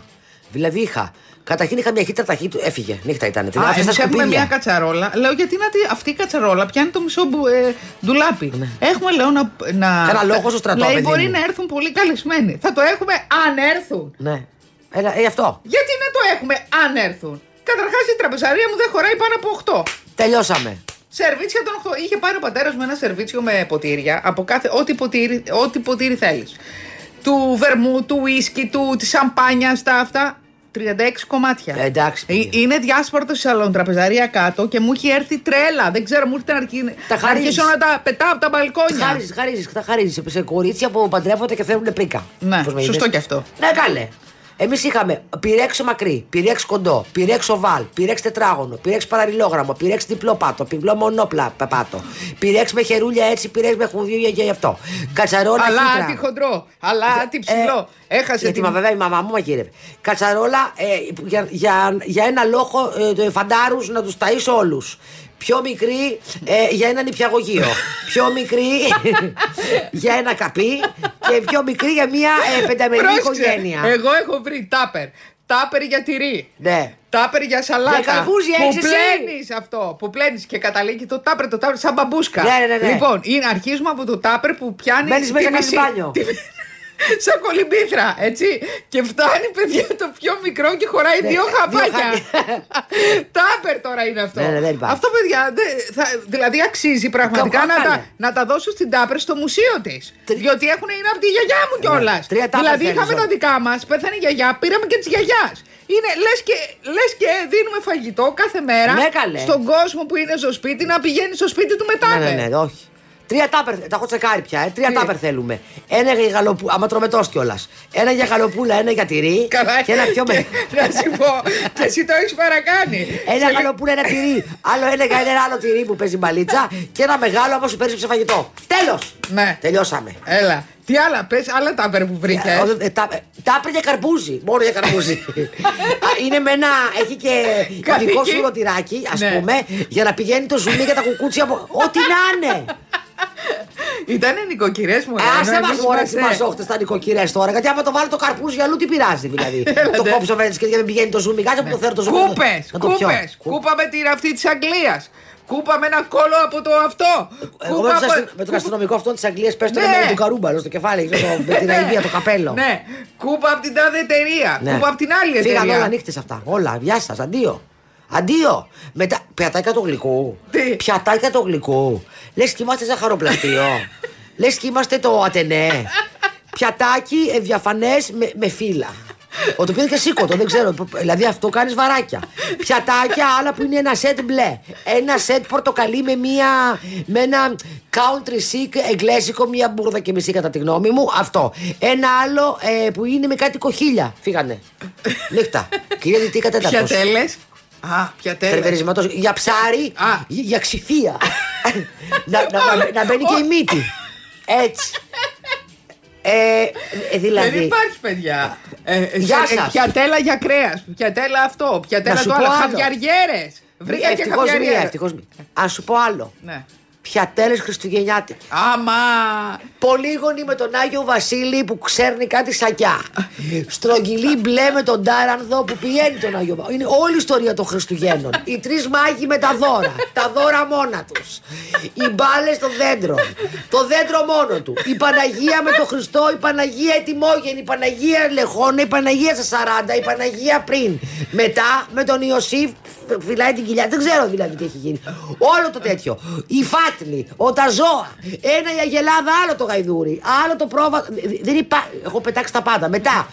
Δηλαδή είχα. Καταρχήν είχα μια χύτρα ταχύτητου. Έφυγε, νύχτα ήταν. Την Α, άφησα εμείς στα έχουμε σκουπίδια. μια κατσαρόλα. Λέω γιατί να τη- αυτή η κατσαρόλα πιάνει το μισό μπου- ε, ντουλάπι. Έχουμε λέω να. να Κάνα λόγο στο στρατό, Λέει παιδί μπορεί μου. να έρθουν πολύ καλεσμένοι. Θα το έχουμε αν έρθουν. Ναι. Έλα, ε, αυτό. Γιατί να το έχουμε αν έρθουν. Καταρχάς η τραπεζαρία μου δεν χωράει πάνω από 8. Τελειώσαμε. Σερβίτσια των 8. Είχε πάρει ο πατέρας μου ένα σερβίτσιο με ποτήρια από κάθε. Ό,τι ποτήρι, ό,τι ποτήρι θέλεις. Του βερμού, του ουίσκι, του, της σαμπάνιας, τα αυτά. 36 κομμάτια. Ε, εντάξει, Ε, παιδιά. Είναι διάσπαρτο στη σαλοντραπεζαρία κάτω και μου έχει έρθει τρέλα. Δεν ξέρω, μου ήρθε να αρχι- Τα να χαρίζεις. αρχίσω να τα πετάω από τα Τα μπαλκόνια. χαρίζεις, χαρίζεις, τα χαρίζεις. Σε κορίτσια που παντρεύονται και θέλουν πρίκα. Ναι, Πώς με σωστό είδες; κι αυτό. Ναι, καλέ. Εμείς είχαμε πυρέξο μακρύ, πυρέξ κοντό, πυρέξ οβάλ, πυρέξ τετράγωνο, πυρέξ παραλληλόγραμμο, πυρέξ διπλό πάτο, διπλό μονόπλα πάτο, πυρέξ με χερούλια έτσι, πυρέξ με χουδίου και γι' αυτό. Κατσαρόλα Αλλά χύτρα. τι χοντρό, αλλά τι ψηλό. Έχασε Γιατί την. μα βέβαια η μαμά μου μαγείρευε. Κατσαρόλα ε, για, για, για ένα λόγο ε, φαντάρους να τους ταΐσω όλους. Πιο μικρή ε, για ένα νηπιαγωγείο. πιο μικρή για ένα καπί και πιο μικρή για μια ε, πενταμερή Πρόσεξε, οικογένεια. Εγώ έχω βρει τάπερ. Τάπερ για τυρί. Ναι. Τάπερ για σαλάτα. Για καρπούζι που έχεις εσύ. πλένεις αυτό. Που πλένεις και καταλήγει το τάπερ, το τάπερ σαν μπαμπούσκα. Ναι, ναι, ναι. Λοιπόν, είναι, αρχίζουμε από το τάπερ που πιάνει. Μπαίνεις τη μέσα, μισή- κάνεις μπάνιο. Τη- Σαν κολυμπήθρα, έτσι. Και φτάνει, παιδιά, το πιο μικρό και χωράει Ναι, δύο δύο χαπάκια. χάπια. Τάπερ τώρα είναι αυτό. Ναι, ναι, δεν υπάρχει. αυτό, παιδιά, δε- θα- δηλαδή αξίζει πραγματικά Κάπου να τα, κάνε. να τα δώσω στην Τάπερ στο μουσείο της. Τρι- Διότι έχουν είναι από τη γιαγιά μου κιόλας. Ναι, τρία Tupper δηλαδή θέλεις, είχαμε όλα. τα δικά μας, πέθανε η γιαγιά, πήραμε και τη γιαγιάς. Είναι λες και, λες και δίνουμε φαγητό κάθε μέρα Ναι, καλέ. στον κόσμο που είναι στο σπίτι να πηγαίνει στο σπίτι του μετά. Ναι, ναι, ναι, όχι. Τρία τάπερ, τα έχω τσεκάρει πια. Ε. Τρία Τι; τάπερ θέλουμε. Ένα για γαλοπούλα, άμα τρώμε τόσο κιόλας. Ένα για γαλοπούλα, ένα για τυρί. Καλά, Και ένα πιο και- μεγάλο. Να σου πω, και εσύ το έχεις παρακάνει. Ένα Σε- γαλοπούλα, ένα τυρί. Άλλο ένα για ένα άλλο τυρί που παίζει μπαλίτσα. Και ένα μεγάλο άμα σου παίρνεις σε φαγητό. Τέλος! Ναι. Τελειώσαμε. Έλα. Τι άλλα, πες, άλλα τάπερ που βρήκες; Ε, ε, τα- ε, Τάπερ για καρπούζι. Μόνο για καρπούζι. Α, Είναι με ένα. Έχει και Καθήκη. ειδικό σουρωτηράκι, ας Ναι. πούμε, για να πηγαίνει το ζουμί για τα κουκούτσια. από- Ό,τι να είναι. Ήταν νοικοκυρές μου. Άσε μα τώρα τι μαζόχτε τα νοικοκυρές τώρα. Γιατί άμα το βάλω το καρπούζι για αλλού, τι πειράζει δηλαδή. το κόψω βέβαια και δεν πηγαίνει το ζουμί. Κάτσε που το θέλω το ζουμί. Κούπες! Κούπες! Κούπα με την αυτή της Αγγλίας. Κούπα με ένα κόλλο από το αυτό. Εγώ Κούπα με, από- το αστυ- με τον αστυνομικό αυτόν της Αγγλίας πες το Ναι. με του καρούμπαλο στο κεφάλι, ξέρω, με την αηδία, το καπέλο. Ναι, κούπα από την τάδε εταιρεία. Ναι. Κούπα από την άλλη Φύγαν όλα εταιρεία. νύχτες αυτά. Όλα. Γεια σας. Αντίο. Αντίο. Μετά. Πιατάκια του γλυκού. Τι; Πιατάκια του γλυκού. Λες και είμαστε ζαχαροπλαστείο. Λες και είμαστε το ατενέ. Πιατάκι ε, διαφανέ με, με φύλλα. Ο το πήρε και σήκωτο, δεν ξέρω. Δηλαδή αυτό κάνεις βαράκια. Πιατάκια, άλλα που είναι ένα σετ μπλε. Ένα σετ πορτοκαλί με, μία, με ένα country chic εγγλέσικο, μία μπουρδα και μισή κατά τη γνώμη μου. Αυτό. Ένα άλλο ε, που είναι με κάτι κοχίλια. Φύγανε. Νύχτα. Κυρία Δυτή κατέταρτο. Πιατέλε. Α, πιατέλε. Τερβερισματός για ψάρι, Α. για, για ξυφία. να, να, να, να μπαίνει και η μύτη. Έτσι. Ε, ε, δηλαδή. Δεν υπάρχει, παιδιά. Ε, ε, Γεια σε- ε, σας. Πιατέλα για κρέας. Πιατέλα αυτό. Πιατέλα Να σου το πω άλλο. άλλο. Χαβιαριέρες. Βρήκα και Ευτυχώς μία, χαβιαριέρες. ευτυχώς μία. Αν σου πω άλλο. Ναι. Πιατέλες Χριστουγεννιάτικε. Άμα. Πολύγωνοι με τον Άγιο Βασίλη που ξέρνει κάτι σακιά. Στρογγυλή μπλε με τον Τάρανδο που πηγαίνει τον Άγιο Βασίλη. Είναι όλη η ιστορία των Χριστουγέννων. Οι τρεις μάγοι με τα δώρα. τα δώρα μόνα τους. Οι μπάλες των δέντρων. Το δέντρο μόνο του. Η Παναγία με τον Χριστό. Η Παναγία ετοιμόγενη. Η Παναγία Λεχόνα. Η Παναγία στα 40. Η Παναγία πριν. Μετά με τον Ιωσήφ φυλάει την κοιλιά. Δεν ξέρω δηλαδή τι έχει γίνει. Όλο το τέτοιο. Η Φάτνη, ο τα ζώα. Ένα η Αγελάδα, άλλο το γαϊδούρι. Άλλο το πρόβα. Δεν υπά... Έχω πετάξει τα πάντα. Μετά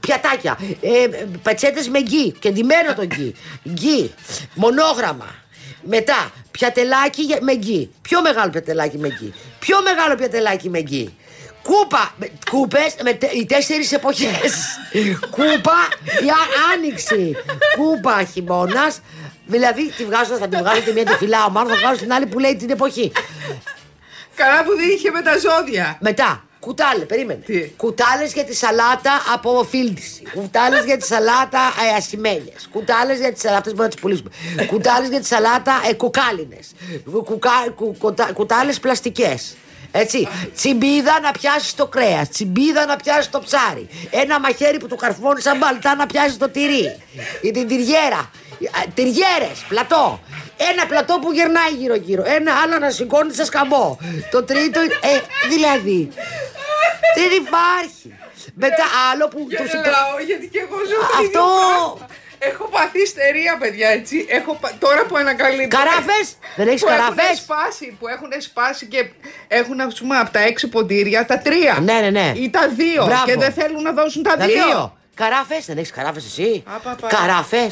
πιατάκια. Ε, Πετσέτες με γκί. Και ντυμένο το γκί. Γκί. Μονόγραμμα. Μετά πιατελάκι για- με γκί. Πιο μεγάλο πιατελάκι με γκί. Πιο μεγάλο πιατελάκι με γκί. Κούπα, με- κούπες με τε- οι τέσσερις εποχές. Κούπα, η α- άνοιξη. Κούπα χειμώνας. Δηλαδή τη βγάζω, θα τη βγάλω τη μία τη φυλάω μάλλον θα βγάλω την άλλη που λέει την εποχή. Καλά που δεν είχε με τα ζώδια. Μετά, κουτάλε, περίμενε. Τι; Κουτάλες για τη σαλάτα από φίλτιση. Κουτάλες για τη σαλάτα ε, ασημένιες. Κουτάλες για τη σαλάτα. Αυτές μπορούμε να τις πουλήσουμε. Κουτάλες για τη σαλάτα ε, κοκάλινε. Κου, κουτάλες πλαστικές. Έτσι. Τσιμπίδα να πιάσεις το κρέας. Τσιμπίδα να πιάσεις το ψάρι. Ένα μαχαίρι που το καρφώνει σαν μπαλτά να πιάσεις το τυρί. Ή την τυριέρα. Τυριέρες, πλατό. Ένα πλατό που γυρνάει γύρω-γύρω. Ένα άλλο να σηκώνει σε σκαμπό. Το τρίτο. Ε, δηλαδή. Δεν υπάρχει. Μετά άλλο που. Και το- γελάω γιατί και εγώ ζω το Αυτό- ίδιο πράγμα. Έχω πάθει ιστερία, παιδιά, έτσι. Έχω, πα- τώρα που ανακαλύπτω. Καράφες; Δεν έχεις που έχουν καράφες; σπάσει, που έχουν σπάσει και έχουν, ας πούμε, από τα έξι ποντήρια τα τρία. Ναι, ναι, ναι. Ή τα δύο. Μπράβο. Και δεν θέλουν να δώσουν τα Τα δύο. δύο. Καράφε, δεν έχεις καράφε εσύ; Α, πα, πα. Καράφε.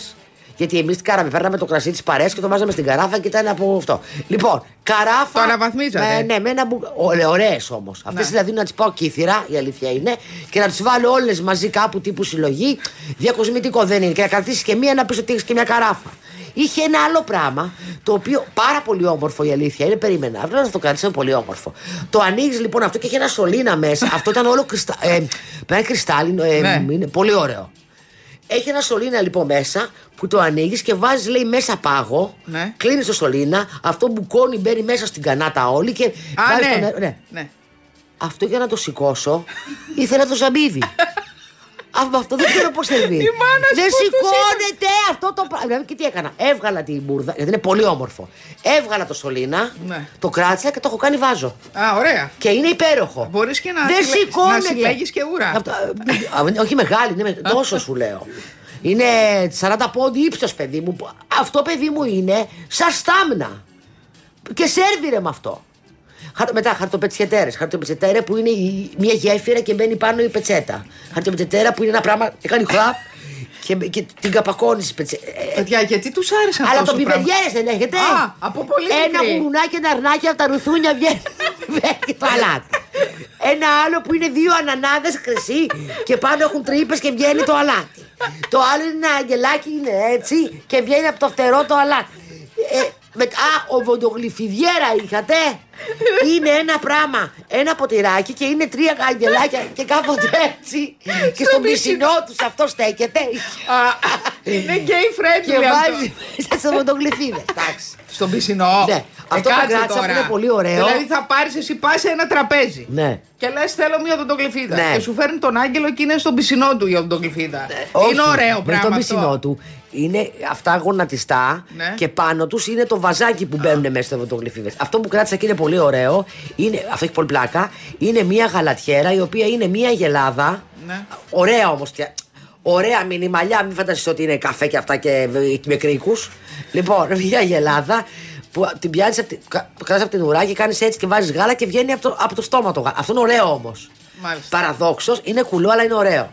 Γιατί εμείς τι κάναμε, παίρναμε το κρασί της παρέας και το βάζαμε στην καράφα και ήταν από αυτό. Λοιπόν, καράφα. Το αναβαθμίζατε. Ναι, ναι, με ένα μπου... Ωραίες όμως. Αυτές Ναι. δηλαδή να τις πάω κύθυρα, η αλήθεια είναι, και να τις βάλω όλες μαζί κάπου τύπου συλλογή. Διακοσμητικό δεν είναι. Και να κρατήσεις και μία να πεις ότι έχεις και μια καράφα. Είχε ένα άλλο πράγμα, το οποίο πάρα πολύ όμορφο η αλήθεια είναι. Περίμενα. Αυτό να το κρατήσω πολύ όμορφο. Το ανοίγεις λοιπόν αυτό και έχει ένα σωλήνα μέσα. αυτό ήταν όλο κρυστα... ε, με ένα κρυστάλλινο. Ε, Ναι. είναι πολύ ωραίο. Έχει ένα σωλήνα λοιπόν μέσα που το ανοίγεις και βάζεις λέει μέσα πάγο. Ναι. Κλείνεις το σωλήνα. Αυτό μπουκώνει, μπαίνει μέσα στην κανάτα όλη και. Α, βάζεις ναι. το νερό- ναι. ναι. Αυτό για να το σηκώσω ήθελα το ζαμπίδι. Αυτό, αυτό δεν ξέρω πώς θα βγει. Η μάνα σου Δεν πώς το σηκώνεται αυτό το πράγμα. Δηλαδή, και τι έκανα. Έβγαλα την μπουρδα, γιατί είναι πολύ όμορφο. Έβγαλα το σωλήνα, Ναι. το κράτησα και το έχω κάνει βάζο. Α, ωραία. Και είναι υπέροχο. Μπορείς και να Δεν συλλέ- σηκώνεται. να συλλέγεις και ουρά. Αυτό, α, όχι μεγάλη, είναι με- τόσο σου λέω. Είναι 40 πόντι ύψος, παιδί μου. Αυτό, παιδί μου, είναι σαν στάμνα. Και σερβιρε με αυτό. Χα- Μετά χαρτοπετσιετέρε. Χαρτοπετσιετέρε που είναι η- μια γέφυρα και μπαίνει πάνω η πετσέτα. Χαρτοπετσιετέρα που είναι ένα πράγμα και κάνει χραπ και, και την καπακώνεις. Παιδιά, γιατί τους άρεσαν Αλλά τόσο το πιπεριέρε δεν έχετε; Α, από πολύ Ένα μικρή. γουρουνάκι, ένα αρνάκι από τα ρουθούνια βγαίνει. Βγαίνει το αλάτι. Ένα άλλο που είναι δύο ανανάδες χρυσή και πάνω έχουν τρύπες και βγαίνει το αλάτι. Το άλλο είναι ένα αγγελάκι, είναι έτσι και βγαίνει από το φτερό το αλάτι. Ε, Με, α, οβοντογλυφιδιέρα είχατε. είναι ένα πράγμα. Ένα ποτηράκι και είναι τρία αγγελάκια και κάποτε έτσι. και στον πισινό τους αυτό στέκεται. Α, είναι gay friendly και αυτό. βάζει μέσα σε οβοντογλυφίδε. Εντάξει. Στον πισινό. Ναι. Αυτό που κάτσε κράτησα που τώρα. είναι πολύ ωραίο. Δηλαδή θα πάρεις εσύ πας σε ένα τραπέζι. Ναι. Και λες θέλω μία οδοντογλυφίδα. Ναι. Και σου φέρνει τον άγγελο και είναι στον πισινό του η οδοντογλυφίδα. Όχι, είναι ωραίο με πράγμα. στον αυτό. πισινό του είναι αυτά γονατιστά Ναι. και πάνω τους είναι το βαζάκι που μπαίνουν μέσα στι φωτογλυφίδε. Αυτό που κράτησα και είναι πολύ ωραίο, είναι, αυτό έχει πολύ πλάκα, είναι μια γαλατιέρα η οποία είναι μια γελάδα. Ναι. Ωραία όμως. Ωραία μινιμαλιά, μην φανταστείς ότι είναι καφέ και αυτά και, και με κρίκους. Λοιπόν, μια γελάδα που την πιάνεις, κρατάς από την ουρά και κάνεις έτσι και βάζεις γάλα και βγαίνει από το, από το στόμα το γάλα. Αυτό είναι ωραίο όμως. Μάλιστα. Παραδόξως, είναι κουλό, αλλά είναι ωραίο.